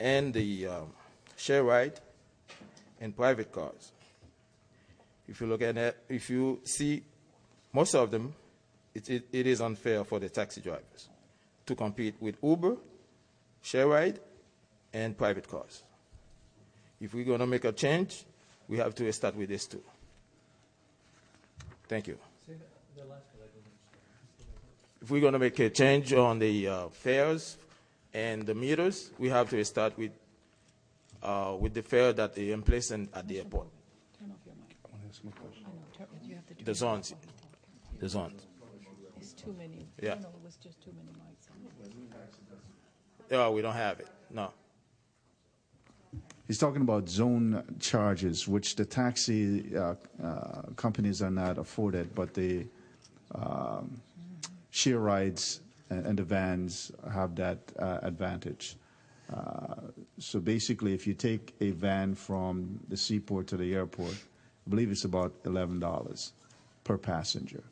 and the um, share ride and private cars. If you look at it, if you see most of them, it, it, it is unfair for the taxi drivers to compete with Uber, share ride, and private cars. If we're going to make a change, we have to start with this too. Thank you. If we're going to make a change on the uh, fares and the meters, we have to start with uh, with the fare that they in place in, at the airport. Turn off your mic. I want to ask my question. I know, turn, you have to turn The zones, the zones. It's too many. Yeah. No, it was just too many mics. Yeah, we don't have it. No. He's talking about zone charges, which the taxi uh, uh, companies are not afforded, but the um, share rides and, and the vans have that uh, advantage. Uh, so basically, if you take a van from the seaport to the airport, I believe it's about $11 per passenger.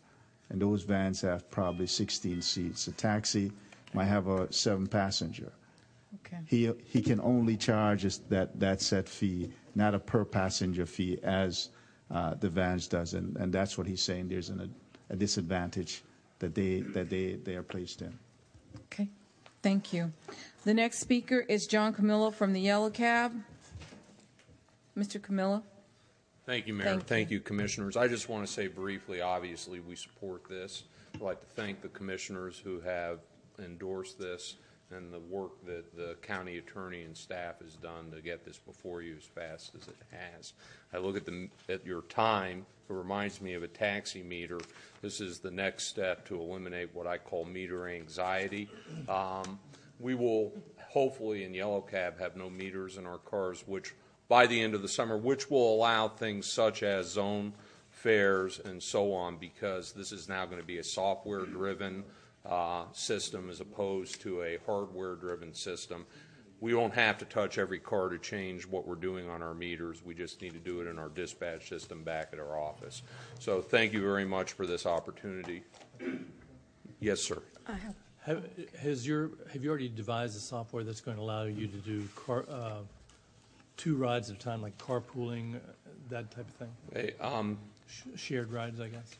And those vans have probably 16 seats. A taxi might have a seven passenger. Okay. He, he can only charge us that, that set fee, not a per passenger fee as uh, the vans does. And, and that's what he's saying. There's an, a disadvantage that they, that they, they are placed in. Okay, thank you. The next speaker is John Camillo from the Yellow Cab. Mr. Camillo? Thank you, Mayor. Thank Thank you, Commissioners. I just want to say briefly, obviously, we support this. I'd like to thank the commissioners who have endorsed this and the work that the county attorney and staff has done to get this before you as fast as it has. I look at the, at your time, it reminds me of a taxi meter. This is the next step to eliminate what I call meter anxiety. Um, we will hopefully in Yellow Cab have no meters in our cars, which by the end of the summer, which will allow things such as zone fares and so on, because this is now going to be a software-driven uh, system as opposed to a hardware-driven system. We won't have to touch every car to change what we're doing on our meters. We just need to do it in our dispatch system back at our office. So thank you very much for this opportunity. Yes, sir. Have, has your, have you already devised a software that's going to allow you to do car, uh, two rides at a time, like carpooling, uh, that type of thing? Hey, um, Sh- Shared rides, I guess?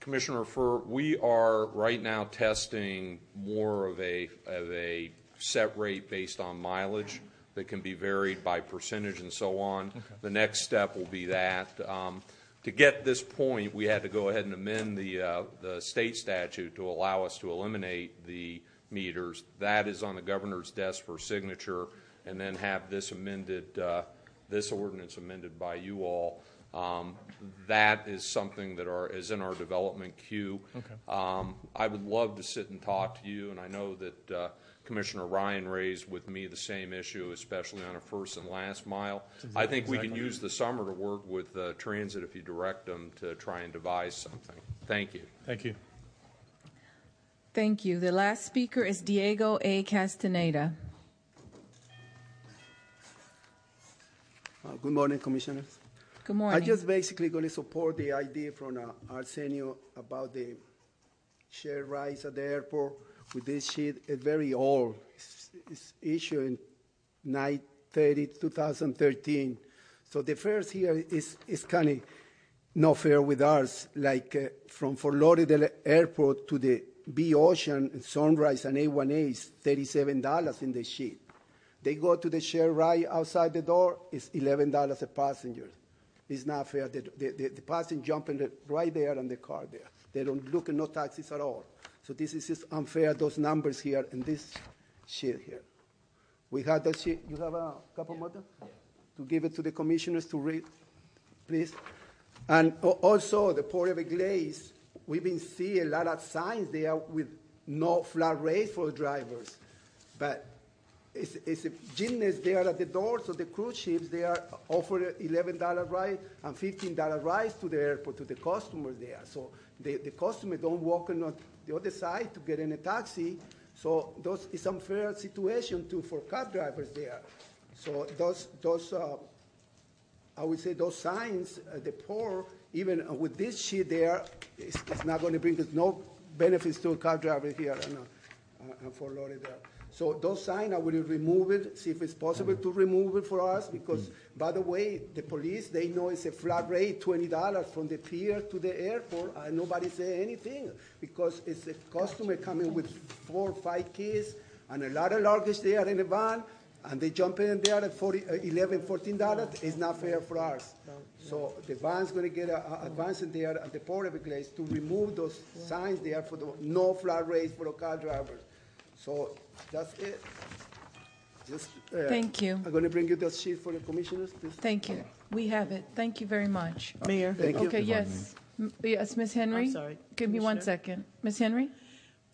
Commissioner Furr, we are right now testing more of a, of a set rate based on mileage that can be varied by percentage and so on. The next step will be that. Um, to get this point, we had to go ahead and amend the, uh, the state statute to allow us to eliminate the meters. That is on the governor's desk for signature, and then have this amended, uh, this ordinance amended by you all. Um, that is something that are, is in our development queue. Okay. Um, I would love to sit and talk to you, and I know that uh, Commissioner Ryan raised with me the same issue, especially on a first and last mile. That's I think we can use the summer to work with uh, transit if you direct them to try and devise something. Thank you. Thank you. Thank you. The last speaker is Diego A. Castaneda. Uh, Good morning, Commissioners. Good morning. I just basically going to support the idea from uh, Arsenio about the shared rides at the airport with this sheet. It's very old. It's, it's issued in 930, 2013. So the first here is, is kind of not fair with ours. Like uh, from Fort Lauderdale Airport to the B Ocean, Sunrise, and A1A is $37 in the sheet. They go to the share ride outside the door, it's $11 a passenger. It's not fair. The, the, the, the passenger jumping right there on the car there. They don't look at no taxis at all. So this is just unfair, those numbers here and this sheet here. We had the sheet, you have a couple more? To give it to the commissioners to read, please. And also, the Port of Everglades, we've been seeing a lot of signs there with no flat rates for drivers. But it's, it's gymnast there at the door, so the cruise ships, they are offer $11 ride and $15 rides to the airport, to the customers there. So the, the customer don't walk on the other side to get in a taxi. So those is unfair situation too for cab drivers there. So those, those uh, I would say those signs, uh, the poor, even with this sheet there, it's, it's not going to bring us no benefits to a car driver here and, uh, and for Lauderdale. So those signs, I will remove it, see if it's possible to remove it for us, because, by the way, the police, they know it's a flat rate, twenty dollars from the pier to the airport, and nobody say anything, because it's a customer coming with four, or five kids, and a lot of luggage there in the van, and they jump in there at 40, uh, 11, 14 dollars, it's not fair for us. So the van's gonna get a, a advance in there at the Port Everglades to remove those signs there for the no flat rates for the car drivers. So that's it. Just, uh, Thank you. I'm gonna bring you the sheet for the commissioners, please. Thank you. We have it. Thank you very much. Mayor? Thank you. Okay, yes. M- Yes, Ms. Henry? I'm sorry, Give me one Commissioner. second. Ms. Henry?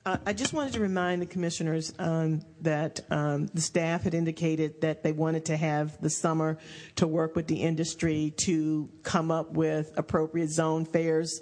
Uh, I just wanted to remind the commissioners um, that um, the staff had indicated that they wanted to have the summer to work with the industry to come up with appropriate zone fares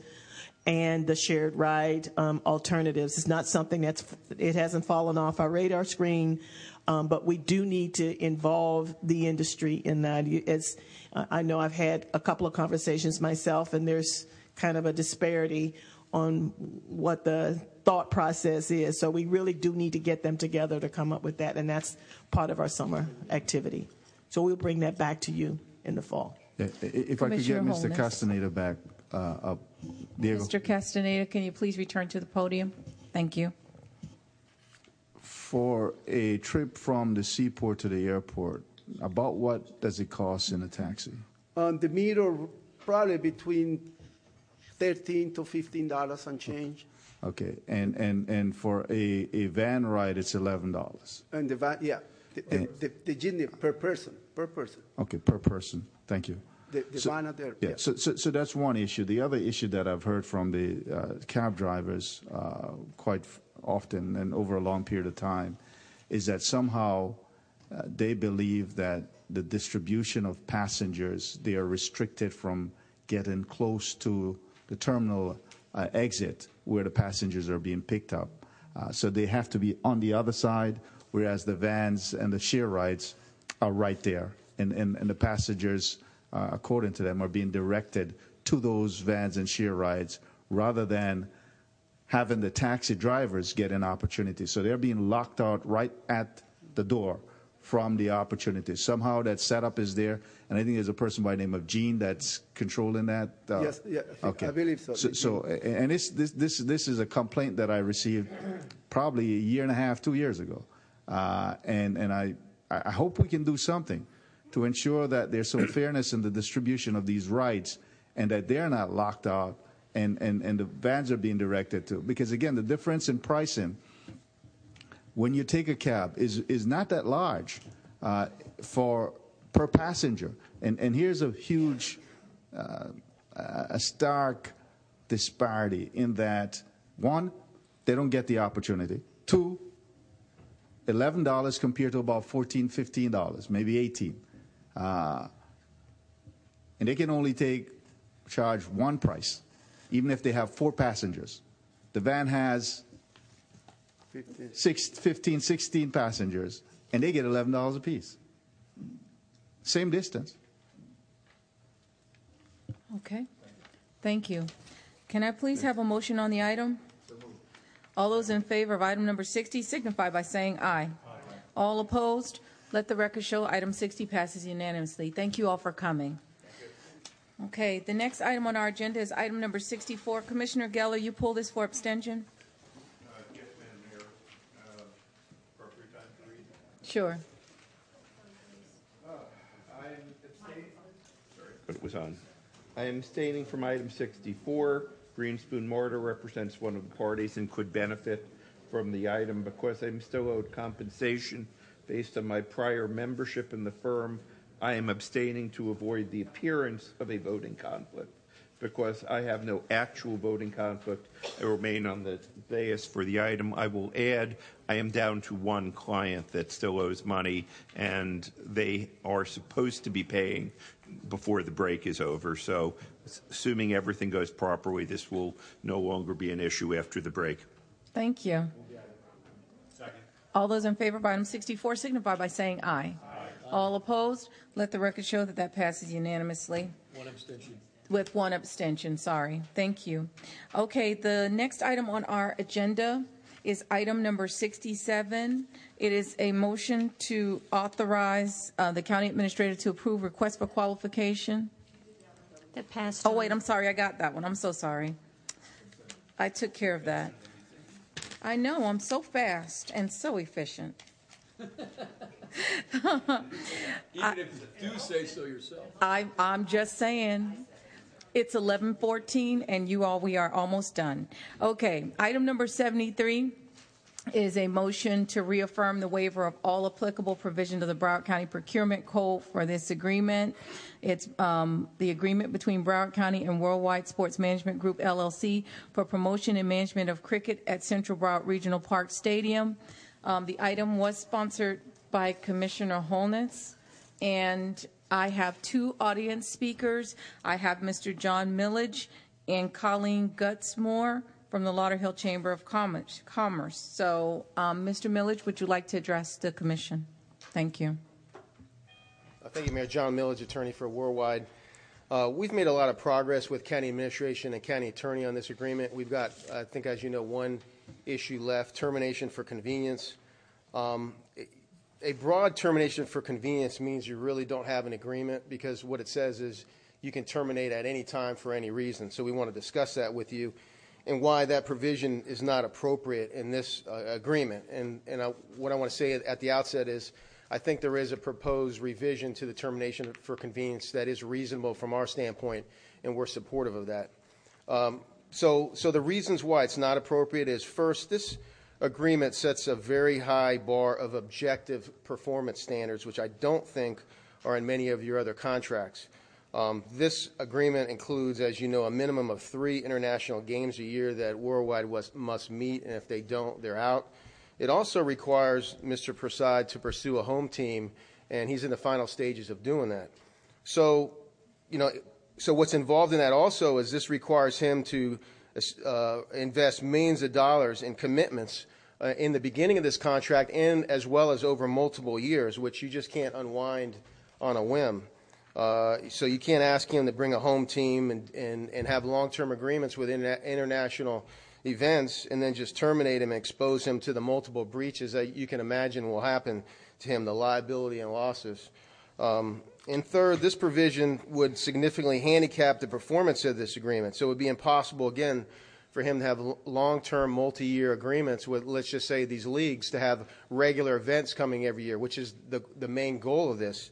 and the shared ride um, alternatives. It's not something that's it hasn't fallen off our radar screen, um, but we do need to involve the industry in that. It's, I know I've had a couple of conversations myself, and there's kind of a disparity on what the thought process is. So we really do need to get them together to come up with that, and that's part of our summer activity. So we'll bring that back to you in the fall. Yeah, i- i- If I could get Mr. Holness. Castaneda back uh, up. Diego, Mr. Castaneda, can you please return to the podium? Thank you. for a trip from the seaport to the airport, about what does it cost in a taxi? On the meter, probably between thirteen to fifteen dollars and change. Okay, and, and, and for a, a van ride, it's $11. And the van, yeah, the, the, the, the jeepney per person, per person. Okay, per person. Thank you. The, the So- van there. Yeah, so, so, so that's one issue. The other issue that I've heard from the uh, cab drivers uh, quite often and over a long period of time is that somehow uh, they believe that the distribution of passengers, they are restricted from getting close to the terminal uh, exit where the passengers are being picked up. Uh, so they have to be on the other side, whereas the vans and the share rides are right there. And, and, and the passengers, uh, according to them, are being directed to those vans and share rides rather than having the taxi drivers get an opportunity. So they're being locked out right at the door from the opportunity. Somehow that setup is there, and I think there's a person by the name of Gene that's controlling that. uh, Yes, yeah, I okay. I believe so. So, so and this, this, this, this is a complaint that I received probably a year and a half, two years ago, uh, and and I I hope we can do something to ensure that there's some fairness in the distribution of these rights and that they're not locked out and, and, and the vans are being directed to. Because again, the difference in pricing when you take a cab is, is not that large uh, for per passenger. And, and here's a huge, uh, a stark disparity in that one, they don't get the opportunity. Two, $11 compared to about $14, $15, maybe 18 uh, Uh, and they can only take, charge one price, even if they have four passengers. The van has six, 15, 16 passengers, and they get $11 apiece. Same distance. Okay. Thank you. Can I please have a motion on the item? All those in favor of item number 60 signify by saying aye. All opposed? Let the record show item 60 passes unanimously. Thank you all for coming. Okay, the next item on our agenda is item number 64. Commissioner Geller, you pull this for abstention? Uh, uh, sure. Uh, but it was on. I am abstaining from item 64. Greenspoon Marder represents one of the parties and could benefit from the item because I'm still owed compensation based on my prior membership in the firm. I am abstaining to avoid the appearance of a voting conflict because I have no actual voting conflict. I remain on the dais for the item. I will add, I am down to one client that still owes money, and they are supposed to be paying before the break is over. So, assuming everything goes properly, this will no longer be an issue after the break. Thank you. All those in favor of item 64 signify by saying aye. All opposed? Let the record show that that passes unanimously. One abstention. With one abstention, sorry. Thank you. Okay, the next item on our agenda is item number 67. It is a motion to authorize uh, the county administrator to approve request for qualification. That passed. Oh, wait, I'm sorry, I got that one. I'm so sorry. I took care of that. I know, I'm so fast and so efficient. Even if you do say so yourself. I, I'm just saying, it's 11:14, and you all, we are almost done. Okay, item number 73 is a motion to reaffirm the waiver of all applicable provisions of the Broward County Procurement Code for this agreement. It's um, the agreement between Broward County and Worldwide Sports Management Group LLC for promotion and management of cricket at Central Broward Regional Park Stadium. Um, the item was sponsored by Commissioner Holness, and I have two audience speakers. I have Mr. John Milledge and Colleen Gutsmore from the Lauderhill Chamber of Commerce. So, um, Mr. Milledge, would you like to address the commission? Thank you. Uh, Thank you, Mayor. John Milledge, attorney for Worldwide. Uh, We've made a lot of progress with county administration and county attorney on this agreement. We've got, I think, as you know, one issue left, termination for convenience. Um, A broad termination for convenience means you really don't have an agreement because what it says is you can terminate at any time for any reason. So we want to discuss that with you and why that provision is not appropriate in this uh, agreement. And, what I want to say at the outset is I think there is a proposed revision to the termination for convenience that is reasonable from our standpoint, and we're supportive of that. Um, so the reasons why it's not appropriate is first, this agreement sets a very high bar of objective performance standards, which I don't think are in many of your other contracts. Um, this agreement includes, as you know, a minimum of three international games a year that Worldwide must meet, and if they don't, they're out. It also requires Mr. Prasad to pursue a home team, and he's in the final stages of doing that. So, you know, so what's involved in that also is this requires him to uh, invest millions of dollars in commitments uh, in the beginning of this contract and as well as over multiple years, which you just can't unwind on a whim. Uh, so you can't ask him to bring a home team and, and, and have long-term agreements with interna- international events and then just terminate him and expose him to the multiple breaches that you can imagine will happen to him, the liability and losses. Um, and third, this provision would significantly handicap the performance of this agreement. So it would be impossible, again, for him to have long-term, multi-year agreements with, let's just say, these leagues to have regular events coming every year, which is the, the main goal of this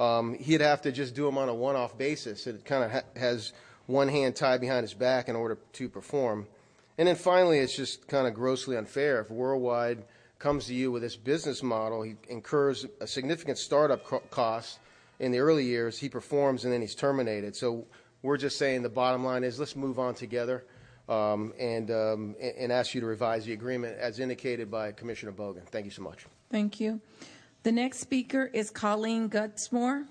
um, he'd have to just do them on a one-off basis. It kind of ha- has one hand tied behind his back in order to perform. And then finally, it's just kind of grossly unfair if Worldwide comes to you with this business model, he incurs a significant startup co- cost in the early years, he performs, and then he's terminated. So we're just saying the bottom line is let's move on together um, and, um, and ask you to revise the agreement as indicated by Commissioner Bogen. Thank you so much. Thank you. The next speaker is Colleen Gutsmore,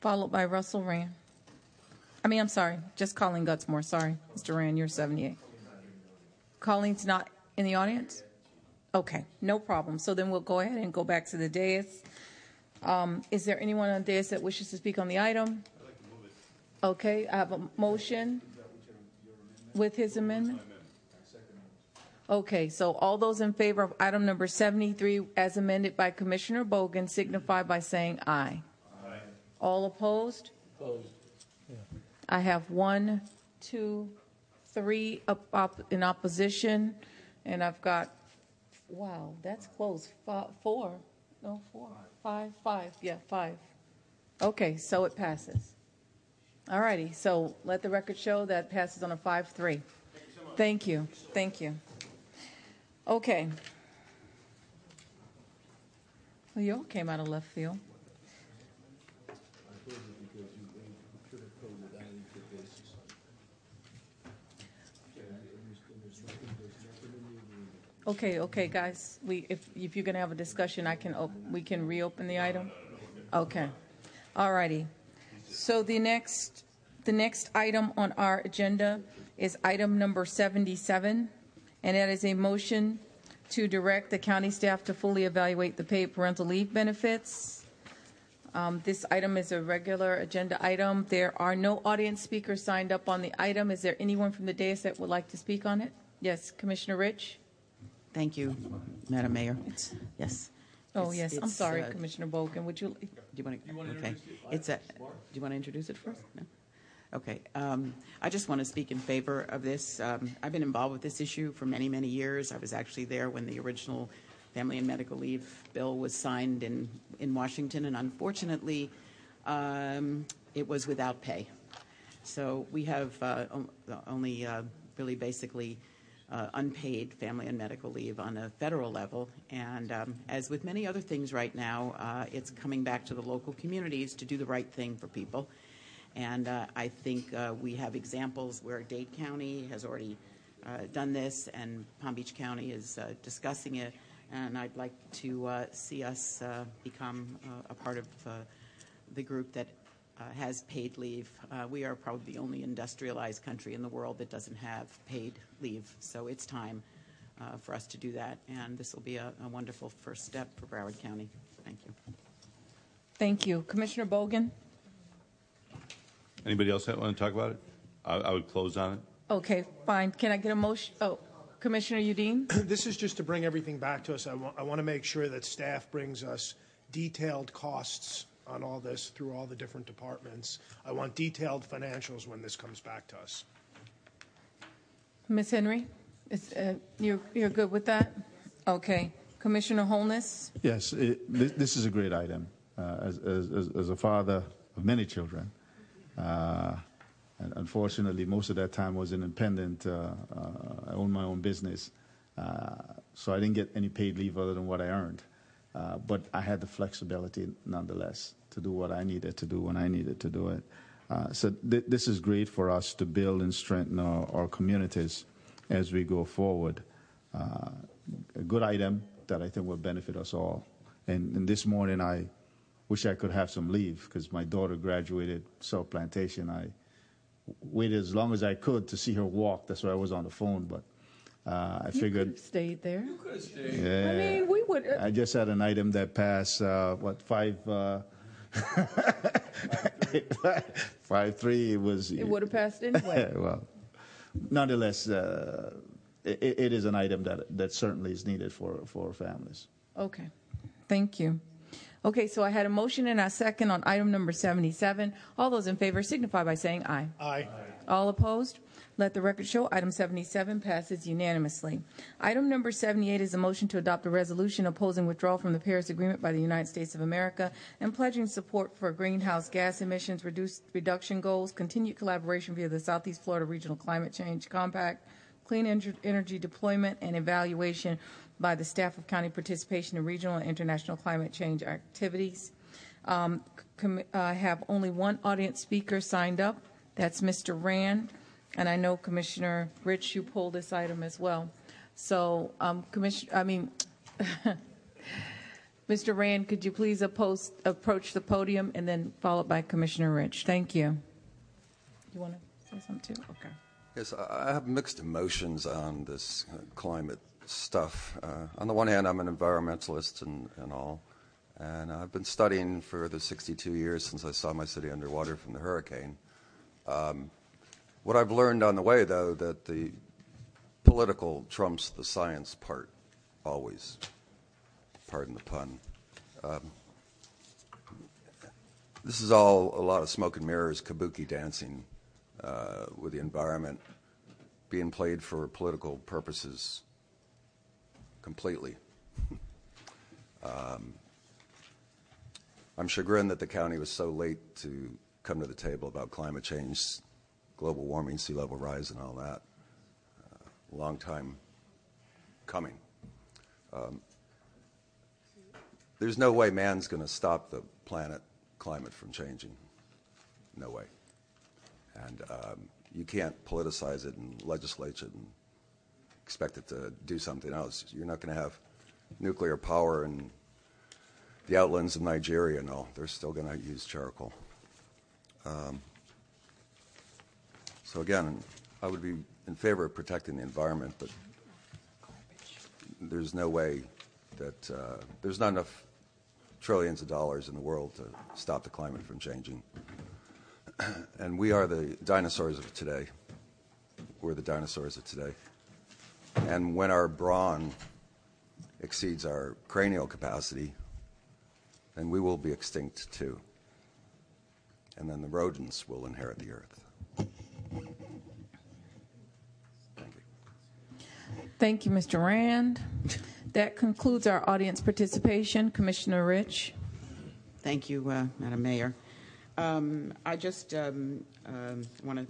followed by Russell Rand. I mean, I'm sorry, just Colleen Gutsmore. Sorry, Mr. Rand, you're 78. Colleen's not in the audience? Okay, no problem. So then we'll go ahead and go back to the dais. Um, Is there anyone on the dais that wishes to speak on the item? Okay, I have a motion with his amendment. Okay, so all those in favor of item number 73 as amended by Commissioner Bogen signify by saying aye. Aye. All opposed? Opposed. I have one, two, three up, up in opposition, and I've got, wow, that's close, Fi- four, no, four, five, five, yeah, five. Okay, so it passes. All righty, so let the record show that passes on a five-three. Thank you, thank you. Okay. Well, you all came out of left field. Okay, okay, guys, we, if, if you're gonna have a discussion, I can, op- we can reopen the item? Okay, all righty. So the next, the next item on our agenda is item number 77, and that is a motion to direct the county staff to fully evaluate the paid parental leave benefits. Um, This item is a regular agenda item. There are no audience speakers signed up on the item. Is there anyone from the dais that would like to speak on it? Yes, Commissioner Rich? Thank you, Madam Mayor. Yes. Oh, It's- yes, I'm it's, sorry, uh, Commissioner Bogen, would you? Do you want to, okay. It's a, do you want to introduce it first? No? Okay. Um, I just want to speak in favor of this. Um, I've been involved with this issue for many, many years. I was actually there when the original Family and Medical Leave Bill was signed in, in Washington, and unfortunately, um, it was without pay. So we have uh, only uh, really basically uh, unpaid family and medical leave on a federal level. And um, as with many other things right now, uh, it's coming back to the local communities to do the right thing for people. And uh, I think uh, we have examples where Dade County has already uh, done this, and Palm Beach County is uh, discussing it. And I'd like to uh, see us uh, become a part of the group that has paid leave. We are probably the only industrialized country in the world that doesn't have paid leave, so it's time for us to do that. And this will be a, a wonderful first step for Broward County. Thank you. Thank you. Commissioner Bogen? Anybody else that want to talk about it? I, I would close on it. Okay, fine. Can I get a motion? Oh, Commissioner Udine? This is just to bring everything back to us. I want, I want to make sure that staff brings us detailed costs on all this through all the different departments. I want detailed financials when this comes back to us. Ms. Henry? Is, uh, you're, you're good with that? Okay. Commissioner Holness? Yes, it, this, this is a great item. Uh, as, as, as- as a father of many children, uh, and unfortunately, most of that time was independent. Uh, uh, I owned my own business, uh, so I didn't get any paid leave other than what I earned. Uh, but I had the flexibility, nonetheless, to do what I needed to do when I needed to do it. Uh, so th- this is great for us to build and strengthen our, communities as we go forward. Uh, a good item that I think will benefit us all. And this morning, I wish I could have some leave because my daughter graduated South Plantation. I waited as long as I could to see her walk. That's why I was on the phone. But uh, I You figured. could have stayed there. You could have stayed. Yeah. I mean, we would. uh, I just had an item that passed, uh, what, five, uh, five, three, it was. It would have passed anyway. Well, nonetheless, uh, it, it is an item that, that certainly is needed for, for families. Okay, thank you. Okay, so I had a motion and a second on item number 77. All those in favor signify by saying aye. Aye. All opposed? Let the record show item 77 passes unanimously. Item number 78 is a motion to adopt a resolution opposing withdrawal from the Paris Agreement by the United States of America and pledging support for greenhouse gas emissions reduce, reduction goals, continued collaboration via the Southeast Florida Regional Climate Change Compact, clean ener- energy deployment and evaluation by the staff of county participation in regional and international climate change activities. Um, I have only one audience speaker signed up. That's Mr. Rand. And I know Commissioner Rich, you pulled this item as well. So, um, Commissioner, I mean, Mr. Rand, could you please oppose, approach the podium and then followed by Commissioner Rich? Thank you. You want to say something too? Okay. Yes, I have mixed emotions on this uh, climate stuff. Uh, on the one hand, I'm an environmentalist and, and all, and I've been studying for the 62 years since I saw my city underwater from the hurricane. Um, what I've learned on the way, though, that the political trumps the science part always. Pardon the pun. Um, this is all a lot of smoke and mirrors, kabuki dancing uh, with the environment being played for political purposes completely. um, I'm chagrined that the county was so late to come to the table about climate change, global warming, sea level rise, and all that. Uh, long time coming. Um, there's no way man's going to stop the planet climate from changing. No way. And um, you can't politicize it and legislate it and expect it to do something else. You're not going to have nuclear power in the outlands of Nigeria. No, they're still going to use charcoal. Um, so again, I would be in favor of protecting the environment, but there's no way that uh, there's not enough trillions of dollars in the world to stop the climate from changing. and we are the dinosaurs of today. We're the dinosaurs of today. And when our brawn exceeds our cranial capacity, then we will be extinct too. And then the rodents will inherit the earth. Thank you, Mr. Rand. That concludes our audience participation. Commissioner Rich. Thank you, uh, Madam Mayor. Um, I just um, um, want to.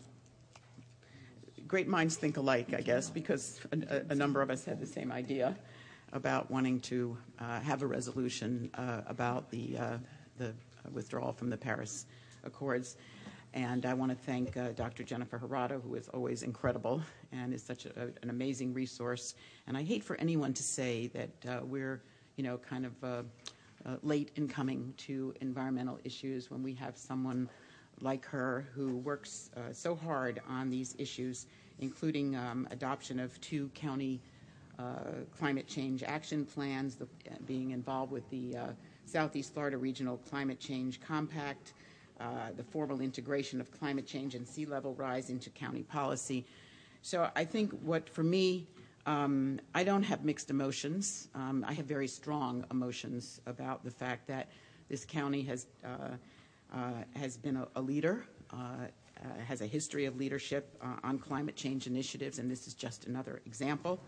Great minds think alike, I guess, because a, a, number of us had the same idea about wanting to uh, have a resolution uh, about the uh, the withdrawal from the Paris Accords. And I want to thank uh, Dr. Jennifer Jurado, who is always incredible and is such a, an amazing resource. And I hate for anyone to say that uh, we're, you know, kind of uh, uh late in coming to environmental issues when we have someone like her who works uh, so hard on these issues, including um, adoption of two county uh, climate change action plans, the, being involved with the Southeast Florida Regional Climate Change Compact. Uh, the formal integration of climate change and sea level rise into county policy. So I think what, for me, um, I don't have mixed emotions. Um, I have very strong emotions about the fact that this county has uh, uh, has been a, leader, uh, uh, has a history of leadership on climate change initiatives, and this is just another example.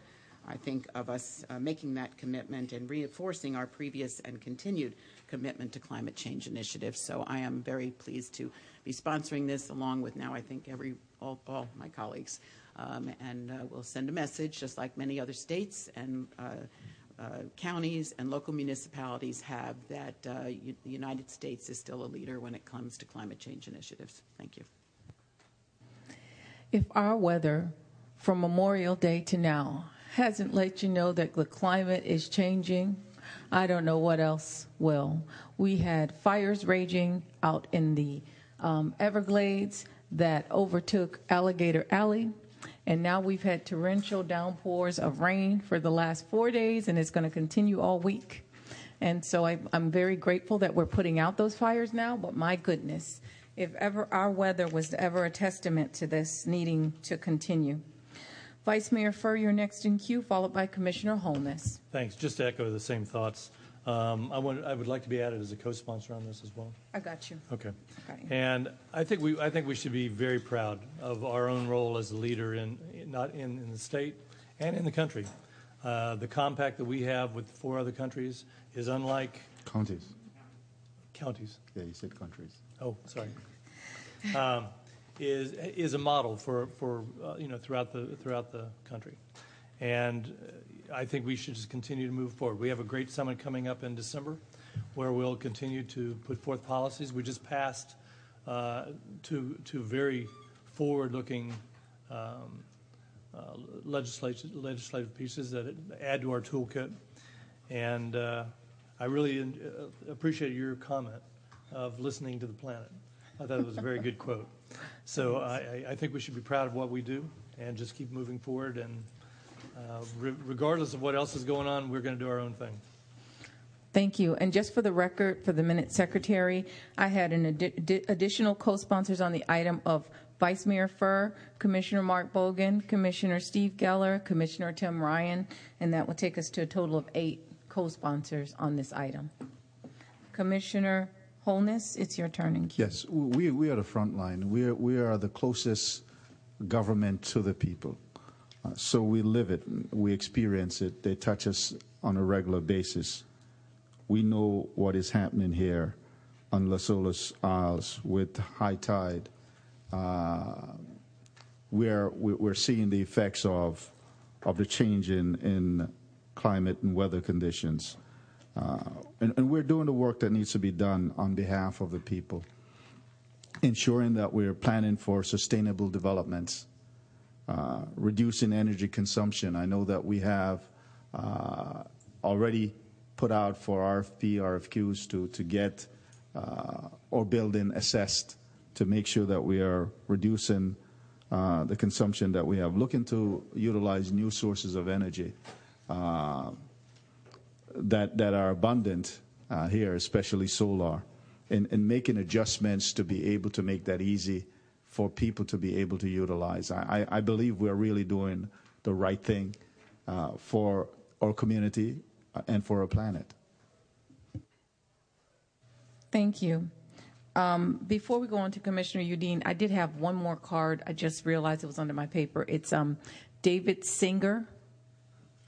I think of us making that commitment and reinforcing our previous and continued commitment to climate change initiatives. So I am very pleased to be sponsoring this along with now I think every all, all my colleagues. Um, and uh, we'll send a message, just like many other states and uh, uh, counties and local municipalities have, that uh, the United States is still a leader when it comes to climate change initiatives. Thank you. If our weather from Memorial Day to now hasn't let you know that the climate is changing, I don't know what else will. We had fires raging out in the um, Everglades that overtook Alligator Alley. And now we've had torrential downpours of rain for the last four days, and it's going to continue all week. And so I, I'm very grateful that we're putting out those fires now, but my goodness, if ever our weather was ever a testament to this needing to continue. Vice Mayor Furr, you're next in queue, followed by Commissioner Holness. Thanks. Just to echo the same thoughts. Um, I want, I would like to be added as a co-sponsor on this as well. I got you. Okay. Got you. And I think we, I think we should be very proud of our own role as a leader in, not in, in the state and in the country. Uh, the compact that we have with four other countries is unlike Counties. counties. Yeah, you said countries. Oh, sorry. Um, is is a model for for uh, you know throughout the throughout the country, and uh, I think we should just continue to move forward. We have a great summit coming up in December, where we'll continue to put forth policies. We just passed uh, two two very forward-looking. Um, uh, legislative, legislative pieces that add to our toolkit. And uh, I really uh, appreciate your comment of listening to the planet. I thought it was a very good quote. So I, I think we should be proud of what we do and just keep moving forward. And Uh, re- regardless of what else is going on, we're going to do our own thing. Thank you. And just for the record, for the minute secretary, I had an addi- additional co-sponsors on the item of Vice Mayor Furr, Commissioner Mark Bogen, Commissioner Steve Geller, Commissioner Tim Ryan, and that will take us to a total of eight co-sponsors on this item. Commissioner Holness, it's your turn in queue. Yes, we, we are the front line. We are, we are the closest government to the people. So we live it, we experience it, they touch us on a regular basis. We know what is happening here on Las Olas Isles with high tide. Uh, we're, we're seeing the effects of, of the change in, in climate and weather conditions. Uh, and, and, we're doing the work that needs to be done on behalf of the people, ensuring that we're planning for sustainable developments, uh, reducing energy consumption. I know that we have uh, already put out for RFP, RFQs to, to get uh, our building assessed to make sure that we are reducing uh, the consumption that we have. Looking to utilize new sources of energy uh, that, that are abundant uh, here, especially solar, and, and making adjustments to be able to make that easy for people to be able to utilize. I, I believe we're really doing the right thing uh, for our community uh, and for our planet. Thank you. Um, before we go on to Commissioner Udine, I did have one more card. I just realized it was under my paper. It's um, David Singer.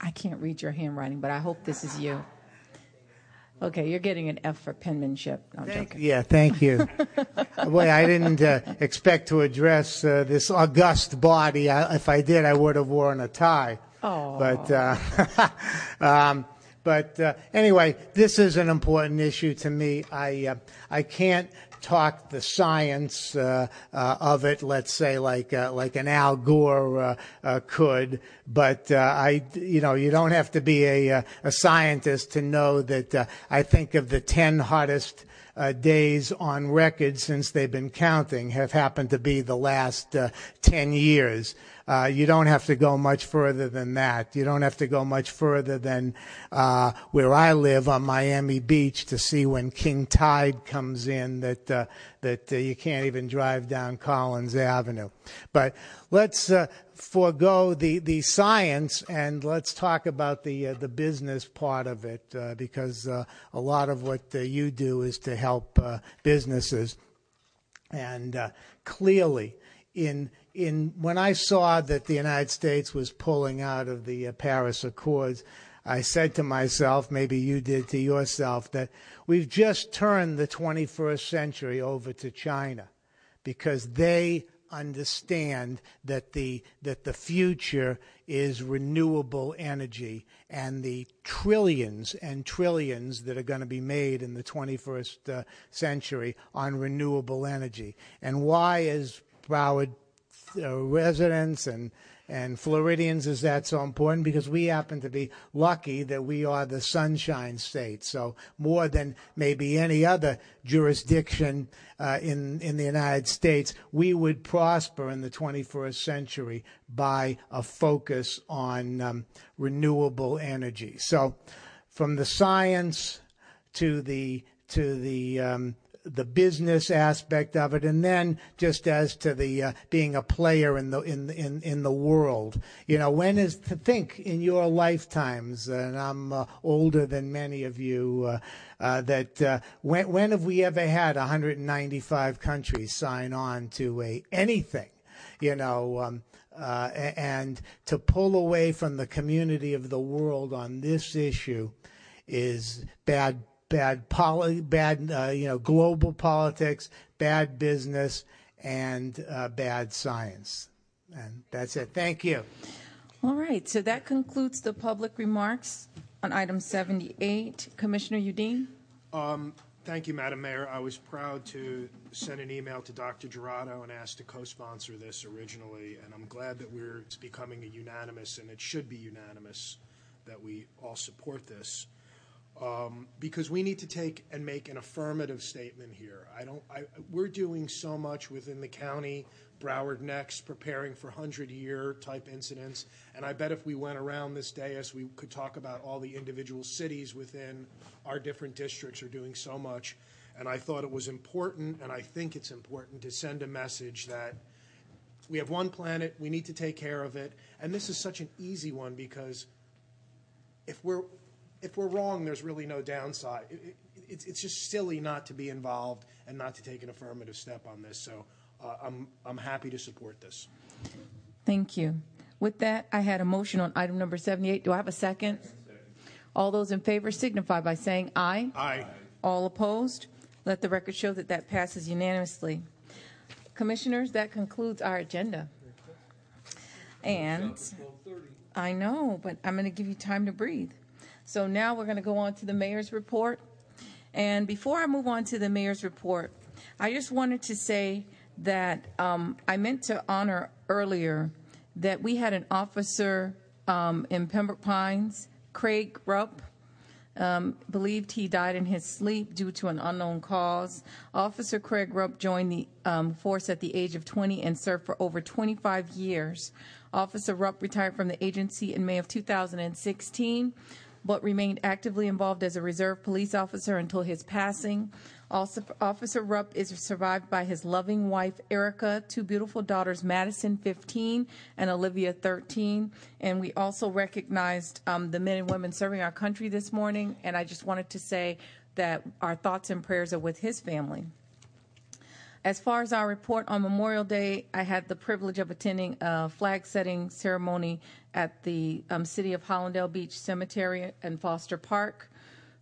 I can't read your handwriting, but I hope this is you. Okay, you're getting an F for penmanship. No, thank, yeah, thank you. Boy, I didn't uh, expect to address uh, this august body. I, if I did, I would have worn a tie. Oh. But, uh, um, but uh, anyway, this is an important issue to me. I uh, I can't talk the science uh, uh, of it, let's say, like uh, like an Al Gore could. But I, you know, you don't have to be a a scientist to know that. I think of the ten hottest. Days on record since they've been counting have happened to be the last 10 years. Uh, you don't have to go much further than that. You don't have to go much further than uh, where I live on Miami Beach to see when King Tide comes in that uh, that uh, you can't even drive down Collins Avenue. But let's uh, forego the, the science and let's talk about the uh, the business part of it uh, because uh, a lot of what uh, you do is to help businesses. And clearly in in when I saw that the United States was pulling out of the uh, Paris Accords, I said to myself, maybe you did to yourself, that we've just turned the 21st century over to China because they understand that the that the future is renewable energy and the trillions and trillions that are going to be made in the 21st uh, century on renewable energy. And why is Broward uh, residents and and Floridians is that so important because we happen to be lucky that we are the sunshine state. So more than maybe any other jurisdiction uh, in in the United States, we would prosper in the 21st century by a focus on um, renewable energy. So from the science to the to the um, the business aspect of it, and then just as to the uh, being a player in the in in in the world. You know, when is to think in your lifetimes, and I'm uh, older than many of you. Uh, uh, that uh, when when have we ever had 195 countries sign on to a anything? You know. Um, uh, and to pull away from the community of the world on this issue is bad bad poli- bad uh, you know global politics, bad business, and uh, bad science. And that's it. Thank you. All right, so that concludes the public remarks on item 78. Commissioner Udine? Um, thank you, Madam Mayor. I was proud to send an email to Dr. Jurado and ask to co-sponsor this originally, and I'm glad that we're it's becoming a unanimous, and it should be unanimous, that we all support this Um, because we need to take and make an affirmative statement here. I don't. I, we're doing so much within the county. Broward next, preparing for hundred-year type incidents, and I bet if we went around this dais, we could talk about all the individual cities within our different districts are doing so much. And I thought it was important, and I think it's important to send a message that we have one planet, we need to take care of it, and this is such an easy one because if we're if we're wrong, there's really no downside. It, it, it's, it's just silly not to be involved and not to take an affirmative step on this. So uh, I'm, I'm happy to support this. Thank you. With that, I had a motion on item number 78. Do I have a second? All those in favor signify by saying aye. Aye. All opposed? Let the record show that that passes unanimously. Commissioners, that concludes our agenda. And I know, but I'm going to give you time to breathe. So now we're going to go on to the mayor's report. And before I move on to the mayor's report, I just wanted to say that um, I meant to honor earlier that we had an officer um, in Pembroke Pines, Craig Rupp, um, believed he died in his sleep due to an unknown cause. Officer Craig Rupp joined the um, force at the age of 20 and served for over 25 years. Officer Rupp retired from the agency in May of 2016 but remained actively involved as a reserve police officer until his passing. Also, Officer Rupp is survived by his loving wife, Erica, two beautiful daughters, Madison, 15, and Olivia, 13. And we also recognized um, the men and women serving our country this morning. And I just wanted to say that our thoughts and prayers are with his family. As far as our report on Memorial Day, I had the privilege of attending a flag setting ceremony at the um, City of Hallandale Beach Cemetery and Foster Park.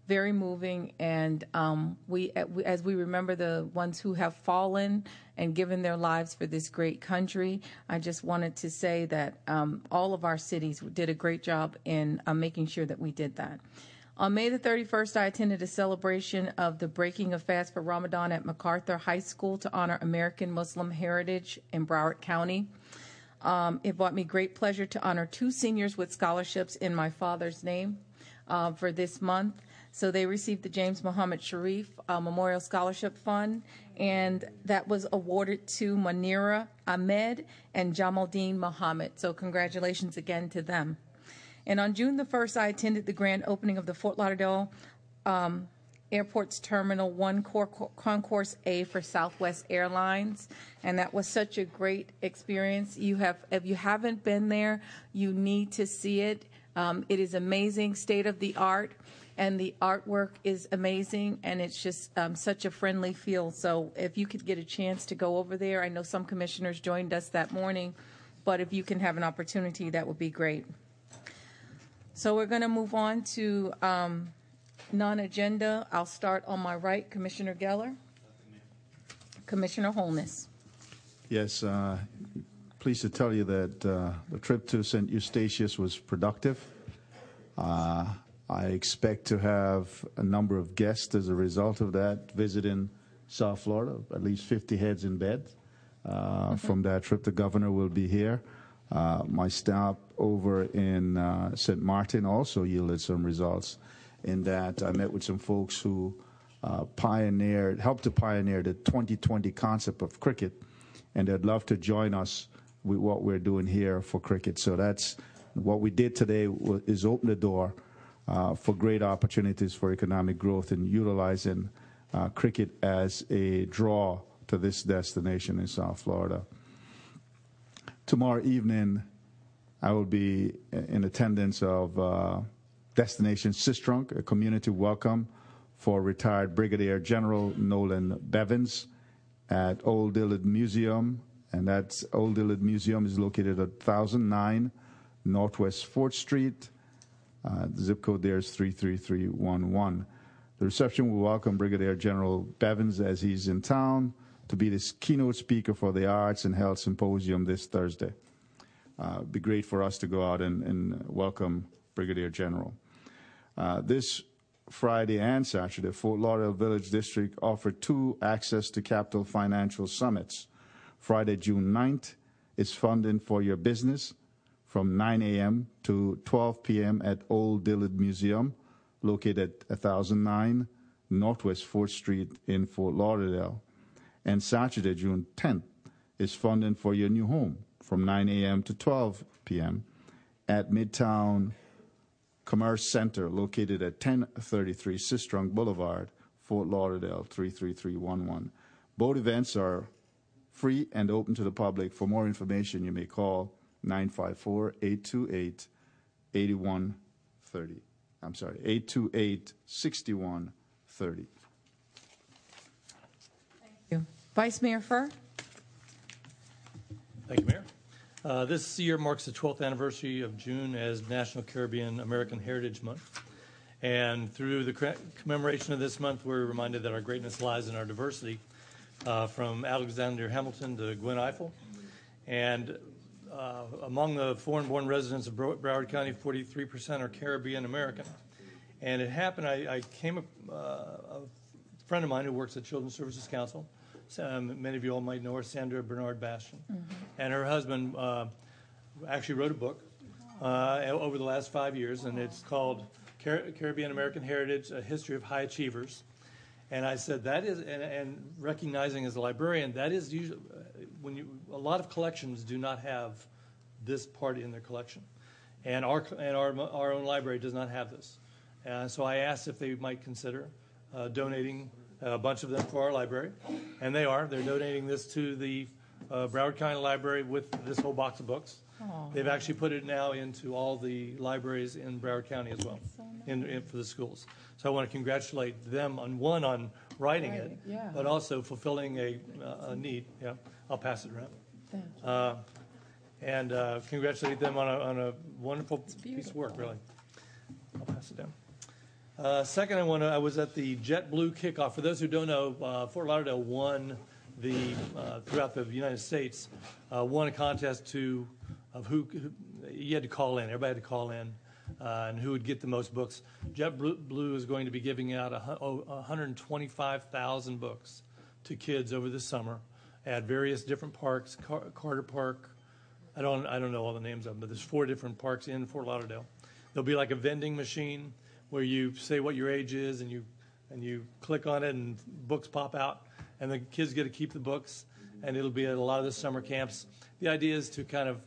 Very moving, and um, we, as we remember the ones who have fallen and given their lives for this great country, I just wanted to say that um, all of our cities did a great job in uh, making sure that we did that. On May the 31st, I attended a celebration of the breaking of fast for Ramadan at MacArthur High School to honor American Muslim heritage in Broward County. Um, it brought me great pleasure to honor two seniors with scholarships in my father's name uh, for this month. So they received the James Muhammad Sharif uh, Memorial Scholarship Fund, and that was awarded to Manira Ahmed and Jamaldeen Muhammad. So congratulations again to them. And on June the 1st, I attended the grand opening of the Fort Lauderdale um, Airport's Terminal 1 Concourse A for Southwest Airlines. And that was such a great experience. You have, if you haven't been there, you need to see it. Um, it is amazing, state of the art, and the artwork is amazing, and it's just um, such a friendly feel. So if you could get a chance to go over there, I know some commissioners joined us that morning, but if you can have an opportunity, that would be great. So we're going to move on to um, non-agenda. I'll start on my right, Commissioner Geller. Commissioner Holness. Yes, uh, pleased to tell you that uh, the trip to St. Eustatius was productive. Uh, I expect to have a number of guests as a result of that visiting South Florida, at least 50 heads in bed. Uh, mm-hmm. From that trip, the governor will be here. Uh, my stop over in uh, St. Martin also yielded some results in that I met with some folks who uh, pioneered, helped to pioneer the 2020 concept of cricket, and they'd love to join us with what we're doing here for cricket. So that's what we did today is open the door uh, for great opportunities for economic growth and utilizing uh, cricket as a draw to this destination in South Florida. Tomorrow evening, I will be in attendance of uh, Destination Sistrunk, a community welcome for retired Brigadier General Nolen Bivens at Old Dillard Museum. And that's Old Dillard Museum is located at 1009 Northwest 4th Street. Uh, the zip code there is 33311. The reception will welcome Brigadier General Bivens as he's in town to be the keynote speaker for the Arts and Health Symposium this Thursday. Uh, be great for us to go out and, and welcome Brigadier General. Uh, this Friday and Saturday, Fort Lauderdale Village District offered two Access to Capital Financial Summits. Friday, June 9th is funding for your business from 9 a.m. to 12 p.m. at Old Dillard Museum, located at 1009 Northwest 4th Street in Fort Lauderdale. And Saturday, June 10th, is funding for your new home from 9 a.m. to 12 p.m. at Midtown Commerce Center, located at 1033 Sistrunk Boulevard, Fort Lauderdale 33311. Both events are free and open to the public. For more information, you may call 954 828 8130. I'm sorry, 828 6130. Thank you. Vice Mayor Furr? Thank you, Mayor. Uh, This year marks the 12th anniversary of June as National Caribbean American Heritage Month. And through the commemoration of this month, we're reminded that our greatness lies in our diversity, uh, from Alexander Hamilton to Gwen Ifill. And uh, among the foreign-born residents of Broward County, 43% are Caribbean American. And it happened, I, I came, uh, a friend of mine who works at Children's Services Council, um, many of you all might know her, Sandra Bernard Bastian. And her husband uh, actually wrote a book uh, over the last five years, and it's called Car- Caribbean American Heritage: A History of High Achievers. And I said that is, and, and recognizing as a librarian, that is usually when you a lot of collections do not have this part in their collection, and our and our our own library does not have this. And so I asked if they might consider uh, donating a bunch of them for our library, and they are. They're donating this to the uh, Broward County Library with this whole box of books. Aw. They've actually put it now into all the libraries in Broward County as well, in, in, for the schools. So I want to congratulate them on one on writing it, Writing, yeah. but also fulfilling a, uh, a need. Yeah, I'll pass it around. Thank Uh, and uh, congratulate them on a, on a wonderful piece of work, really. I'll pass it down. Uh, second, I want to. I was at the JetBlue kickoff. For those who don't know, uh, Fort Lauderdale won the uh, throughout the United States uh, won a contest to of who, who you had to call in. Everybody had to call in, uh, and who would get the most books. JetBlue Blue is going to be giving out a, hu- oh, 125,000 books to kids over the summer at various different parks. Car- Carter Park. I don't I don't know all the names of them, but there's four different parks in Fort Lauderdale. There'll be like a vending machine where you say what your age is and you and you click on it and books pop out and the kids get to keep the books and it'll be at a lot of the summer camps. The idea is to kind of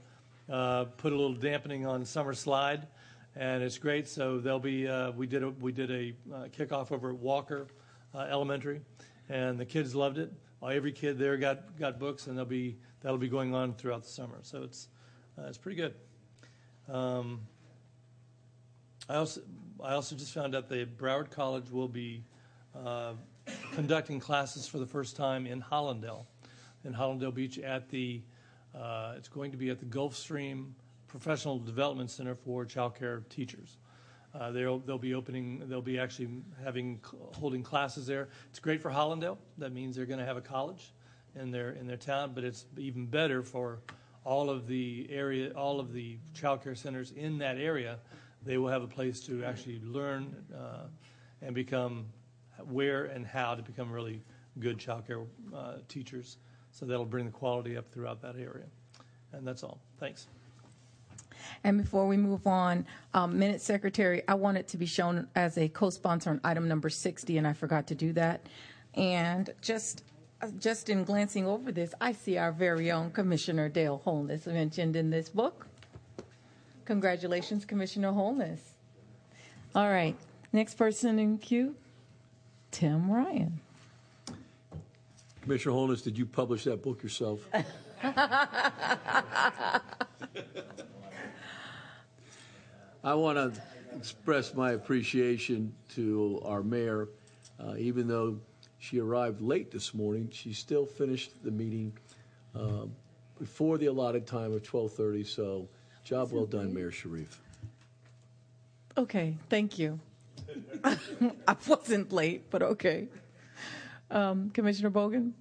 uh, put a little dampening on summer slide, and it's great. So there'll be uh, we did a we did a uh, kickoff over at Walker uh, Elementary, and the kids loved it. Uh, every kid there got got books, and they'll be that'll be going on throughout the summer. So it's uh, it's pretty good. Um, I also I also just found out that Broward College will be uh, conducting classes for the first time in Hollandale, in Hollandale Beach at the uh, it's going to be at the Gulfstream Professional Development Center for Child Care Teachers. Uh, they'll they'll be opening they'll be actually having holding classes there. It's great for Hollandale. That means they're going to have a college in their in their town, but it's even better for all of the area all of the child care centers in that area they will have a place to actually learn uh, and become where and how to become really good child care uh, teachers. So that'll bring the quality up throughout that area. And that's all. Thanks. And before we move on, um, Minute Secretary, I want it to be shown as a co-sponsor on item number 60, and I forgot to do that. And just uh, just in glancing over this, I see our very own Commissioner Dale Holness mentioned in this book. Congratulations, Commissioner Holness. All right, next person in queue, Tim Ryan. Commissioner Holness, did you publish that book yourself? I want to express my appreciation to our mayor. Uh, even though she arrived late this morning, she still finished the meeting uh, before the allotted time of 12:30. So, job well done, Mayor Sharief. Okay, thank you. I wasn't late, but okay. Um, Commissioner Bogen?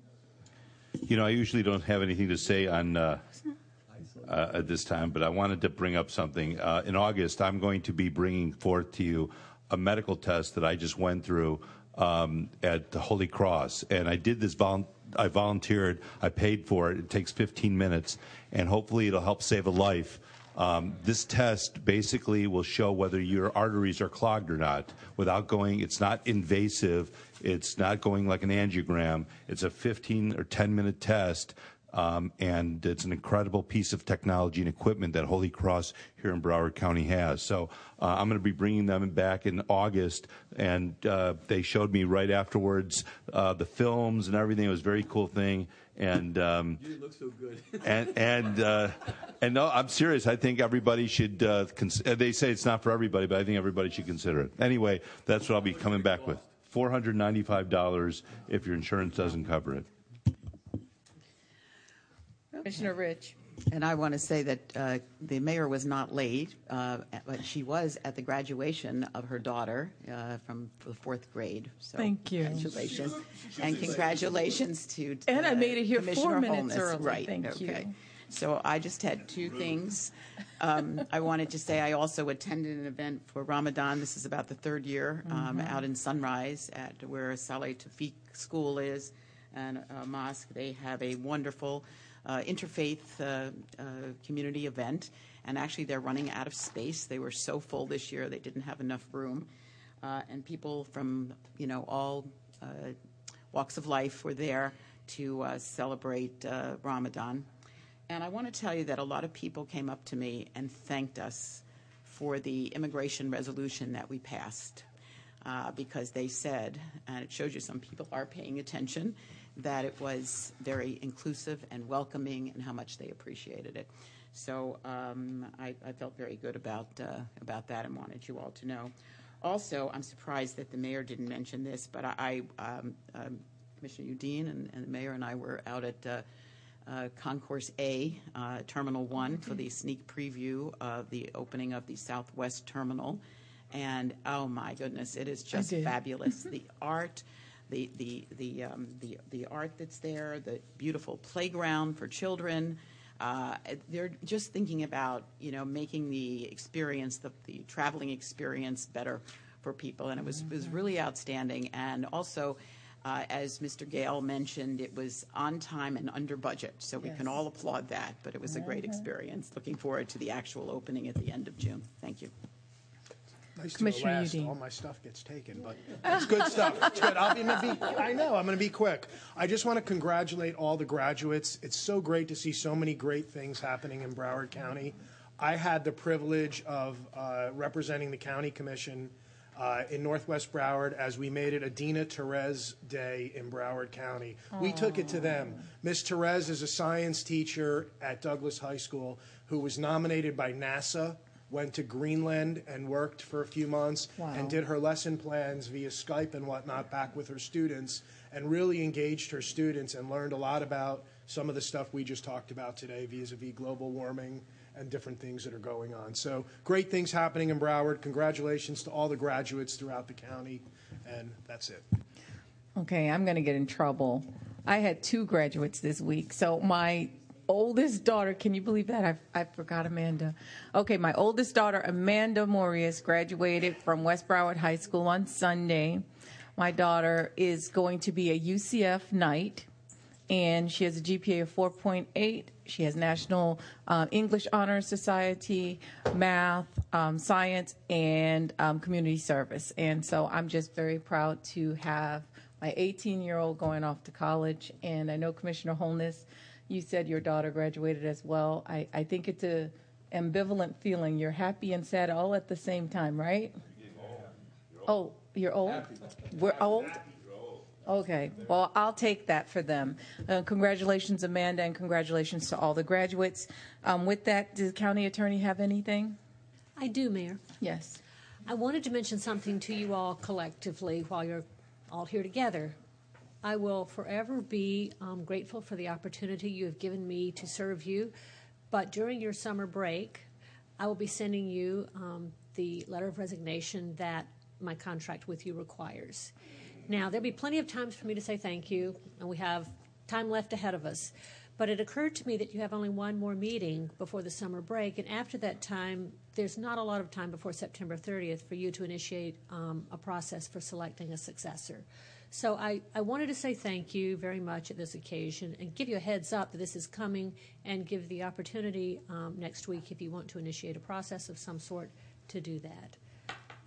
You know, I usually don't have anything to say on uh, uh, at this time, but I wanted to bring up something. Uh, in August, I'm going to be bringing forth to you a medical test that I just went through um, at the Holy Cross, and I did this. Vol- I volunteered. I paid for it. It takes 15 minutes, and hopefully, it'll help save a life. Um, this test basically will show whether your arteries are clogged or not without going, it's not invasive, it's not going like an angiogram. It's a 15 or 10 minute test, um, and it's an incredible piece of technology and equipment that Holy Cross here in Broward County has. So uh, I'm going to be bringing them back in August, and uh, they showed me right afterwards uh, the films and everything. It was a very cool thing. And um, You didn't look so good. and and uh, and no, I'm serious. I think everybody should. Uh, cons- uh, they say it's not for everybody, but I think everybody should consider it. Anyway, that's what I'll be coming back with. Four hundred ninety-five dollars if your insurance doesn't cover it. Commissioner Rich? And I want to say that uh, the mayor was not late, uh, but she was at the graduation of her daughter uh, from the fourth grade. So Thank you. Congratulations. And congratulations to And I uh, made it here four minutes Holness. early. Right. Thank okay. you. So I just had two things. Um, I wanted to say I also attended an event for Ramadan. This is about the third year um, Mhm. out in Sunrise at where Salah Tawfik School is and a mosque. They have a wonderful interfaith uh, uh, community event, and actually they're running out of space. They were so full this year they didn't have enough room, uh, and people from you know all uh, walks of life were there to uh, celebrate uh, Ramadan. And I want to tell you that a lot of people came up to me and thanked us for the immigration resolution that we passed uh, because they said, and it shows you some people are paying attention, that it was very inclusive and welcoming and how much they appreciated it. So um, I, I felt very good about, uh, about that and wanted you all to know. Also, I'm surprised that the mayor didn't mention this, but I, um, um, Commissioner Udine and, and the mayor and I were out at uh, uh, Concourse A, uh, Terminal 1, for the sneak preview of the opening of the Southwest Terminal. And oh my goodness, it is just fabulous. the art, the, the, the, um, the, the art that's there, the beautiful playground for children. Uh, they're just thinking about, you know, making the experience, the, the traveling experience better for people. And it was, was really outstanding. And also, uh, as Mr. Gale mentioned, it was on time and under budget, so we can Yes. all applaud that. But it was a great Mhm. experience. Looking forward to the actual opening at the end of June. Thank you. Nice to Commissioner the last, Udine. all my stuff gets taken, but it's good stuff. It's good. I'll be, be, I know, I'm going to be quick. I just want to congratulate all the graduates. It's so great to see so many great things happening in Broward County. I had the privilege of uh, representing the county commission uh, in Northwest Broward as we made it Adina Therese Day in Broward County. We took it to them. Miss Therese is a science teacher at Douglas High School who was nominated by NASA went to Greenland and worked for a few months Wow. and did her lesson plans via Skype and whatnot back with her students and really engaged her students and learned a lot about some of the stuff we just talked about today vis-a-vis global warming and different things that are going on. So great things happening in Broward. Congratulations to all the graduates throughout the county. And that's it. Okay, I'm going to get in trouble. I had two graduates this week. So my oldest daughter, can you believe that? I, I forgot Amanda. Okay, my oldest daughter, Amanda Morius, graduated from West Broward High School on Sunday. My daughter is going to be a UCF Knight, and she has a GPA of 4.8. She has National uh, English Honor Society, math, um, science, and um, community service. And so I'm just very proud to have my 18 year old going off to college. And I know Commissioner Holness, you said your daughter graduated as well. I, I think it's a ambivalent feeling. You're happy and sad all at the same time, right? Oh, you're old? We're old? Okay, well, I'll take that for them. Uh, congratulations, Amanda, and congratulations to all the graduates. Um, with that, does the county attorney have anything? I do, Mayor. Yes. I wanted to mention something to you all collectively while you're all here together. I will forever be um, grateful for the opportunity you have given me to serve you. But during your summer break, I will be sending you um, the letter of resignation that my contract with you requires. Now, there'll be plenty of times for me to say thank you, and we have time left ahead of us. But it occurred to me that you have only one more meeting before the summer break, and after that time, there's not a lot of time before September 30th for you to initiate um, a process for selecting a successor. So I, I wanted to say thank you very much at this occasion and give you a heads up that this is coming and give the opportunity um, next week if you want to initiate a process of some sort to do that.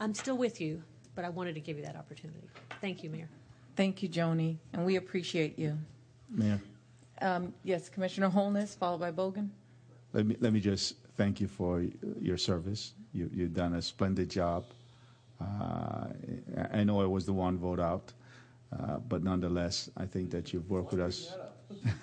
I'm still with you, but I wanted to give you that opportunity. Thank you, Mayor. Thank you, Joni, and we appreciate you. Mayor, Um, yes, Commissioner Holness, followed by Bogen. let me, let me just thank you for your service. You, you've done a splendid job. Uh, I I know I was the one vote out, uh, but nonetheless, I think that you've worked with us.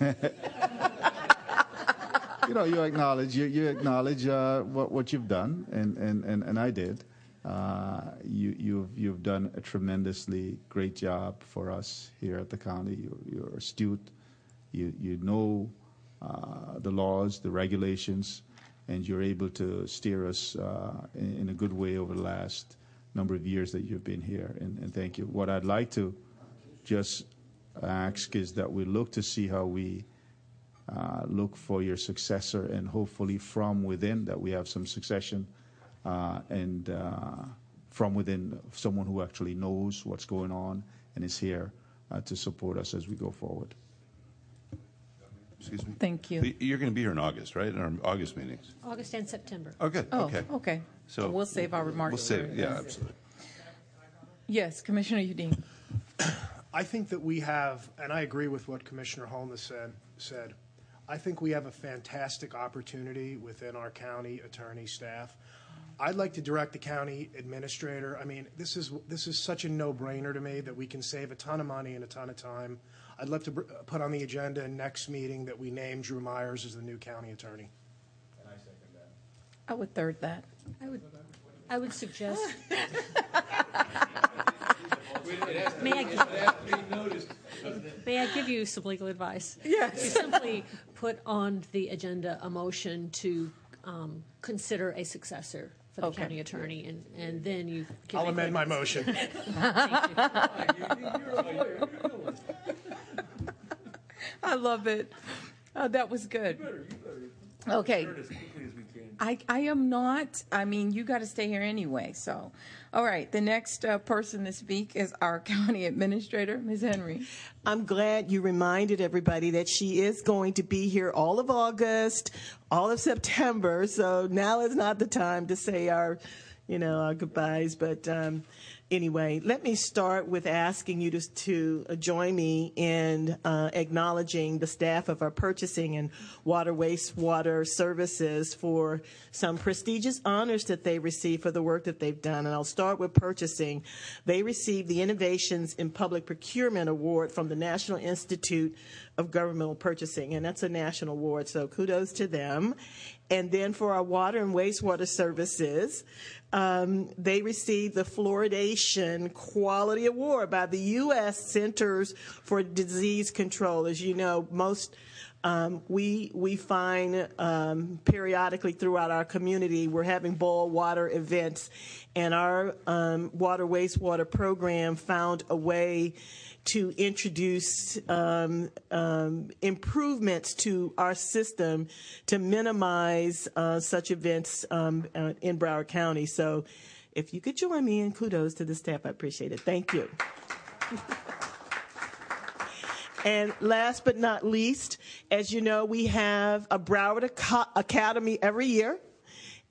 you know, you acknowledge you, you acknowledge uh, what you've done, and I did. Uh, you you've you've done a tremendously great job for us here at the county. You, you're astute. You you know uh, the laws, the regulations, and you're able to steer us uh, in, a good way over the last number of years that you've been here. And thank you. What I'd like to just ask is that we look to see how we uh, look for your successor, and hopefully from within that we have some succession, uh, and uh, from within someone who actually knows what's going on and is here uh, to support us as we go forward. Excuse me? Thank you. You're going to be here in August, right? In our August meetings? August and September. Oh, good. Oh, okay. okay. So we'll save our remarks. We'll save it. Yeah, absolutely. Yes, Commissioner Udine. I think that we have, and I agree with what Commissioner Holness said, said. I think we have a fantastic opportunity within our county attorney staff. I'd like to direct the county administrator. I mean, this is this is such a no-brainer to me that we can save a ton of money and a ton of time. I'd love to br- uh, put on the agenda in next meeting that we name Drew Meyers as the new county attorney. And I second that. I would third that. I would, I would suggest. May I, give, may I give you some legal advice? Yes. To simply put on the agenda a motion to um, consider a successor for the Okay. county attorney, and, and then you. give I'll a amend my quick- motion. I love it. Oh, that was good. Okay. I, I am not. I mean, you got to stay here anyway. So, all right. The next uh, person to speak is our county administrator, Ms. Henry. I'm glad you reminded everybody that she is going to be here all of August, all of September. So now is not the time to say our, you know, our goodbyes. But um, anyway, let me start with asking you to, to uh, join me in uh, acknowledging the staff of our purchasing and water wastewater services for some prestigious honors that they received for the work that they've done. And I'll start with purchasing. They received the Innovations in Public Procurement Award from the National Institute of Governmental Purchasing, and that's a national award, so kudos to them. And then for our water and wastewater services, um, they received the Fluoridation Quality Award by the U.S. Centers for Disease Control. As you know, most um, we we find um, periodically throughout our community we're having boil water events, and our um, water wastewater program found a way to introduce um, um, improvements to our system to minimize uh, such events um, uh, in Broward County. So, if you could join me in kudos to the staff, I appreciate it. Thank you. And last but not least, as you know, we have a Broward Aca- Academy every year.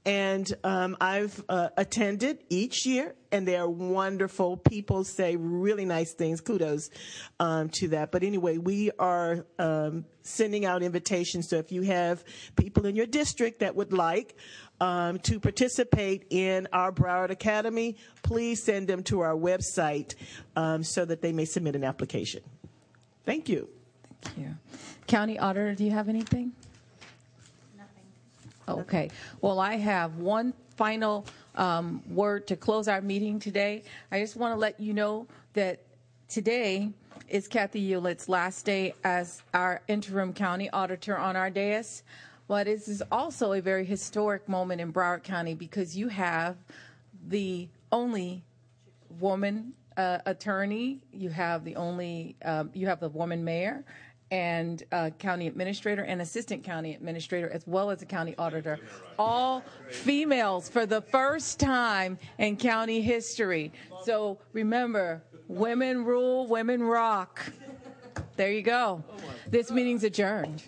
And um, I've uh, attended each year, and they are wonderful. People say really nice things. Kudos um, to that. But anyway, we are um, sending out invitations. So if you have people in your district that would like um, to participate in our Broward Academy, please send them to our website um, so that they may submit an application. Thank you. Thank you. County Auditor, do you have anything? Nothing. Okay. Well, I have one final um, word to close our meeting today. I just want to let you know that today is Kathy Hewlett's last day as our interim county auditor on our dais. But this is also a very historic moment in Broward County because you have the only woman uh, attorney, you have the only, um, you have the woman mayor, and uh, county administrator and assistant county administrator, as well as the county auditor, all females for the first time in county history. So remember, women rule, women rock. There you go. This meeting's adjourned.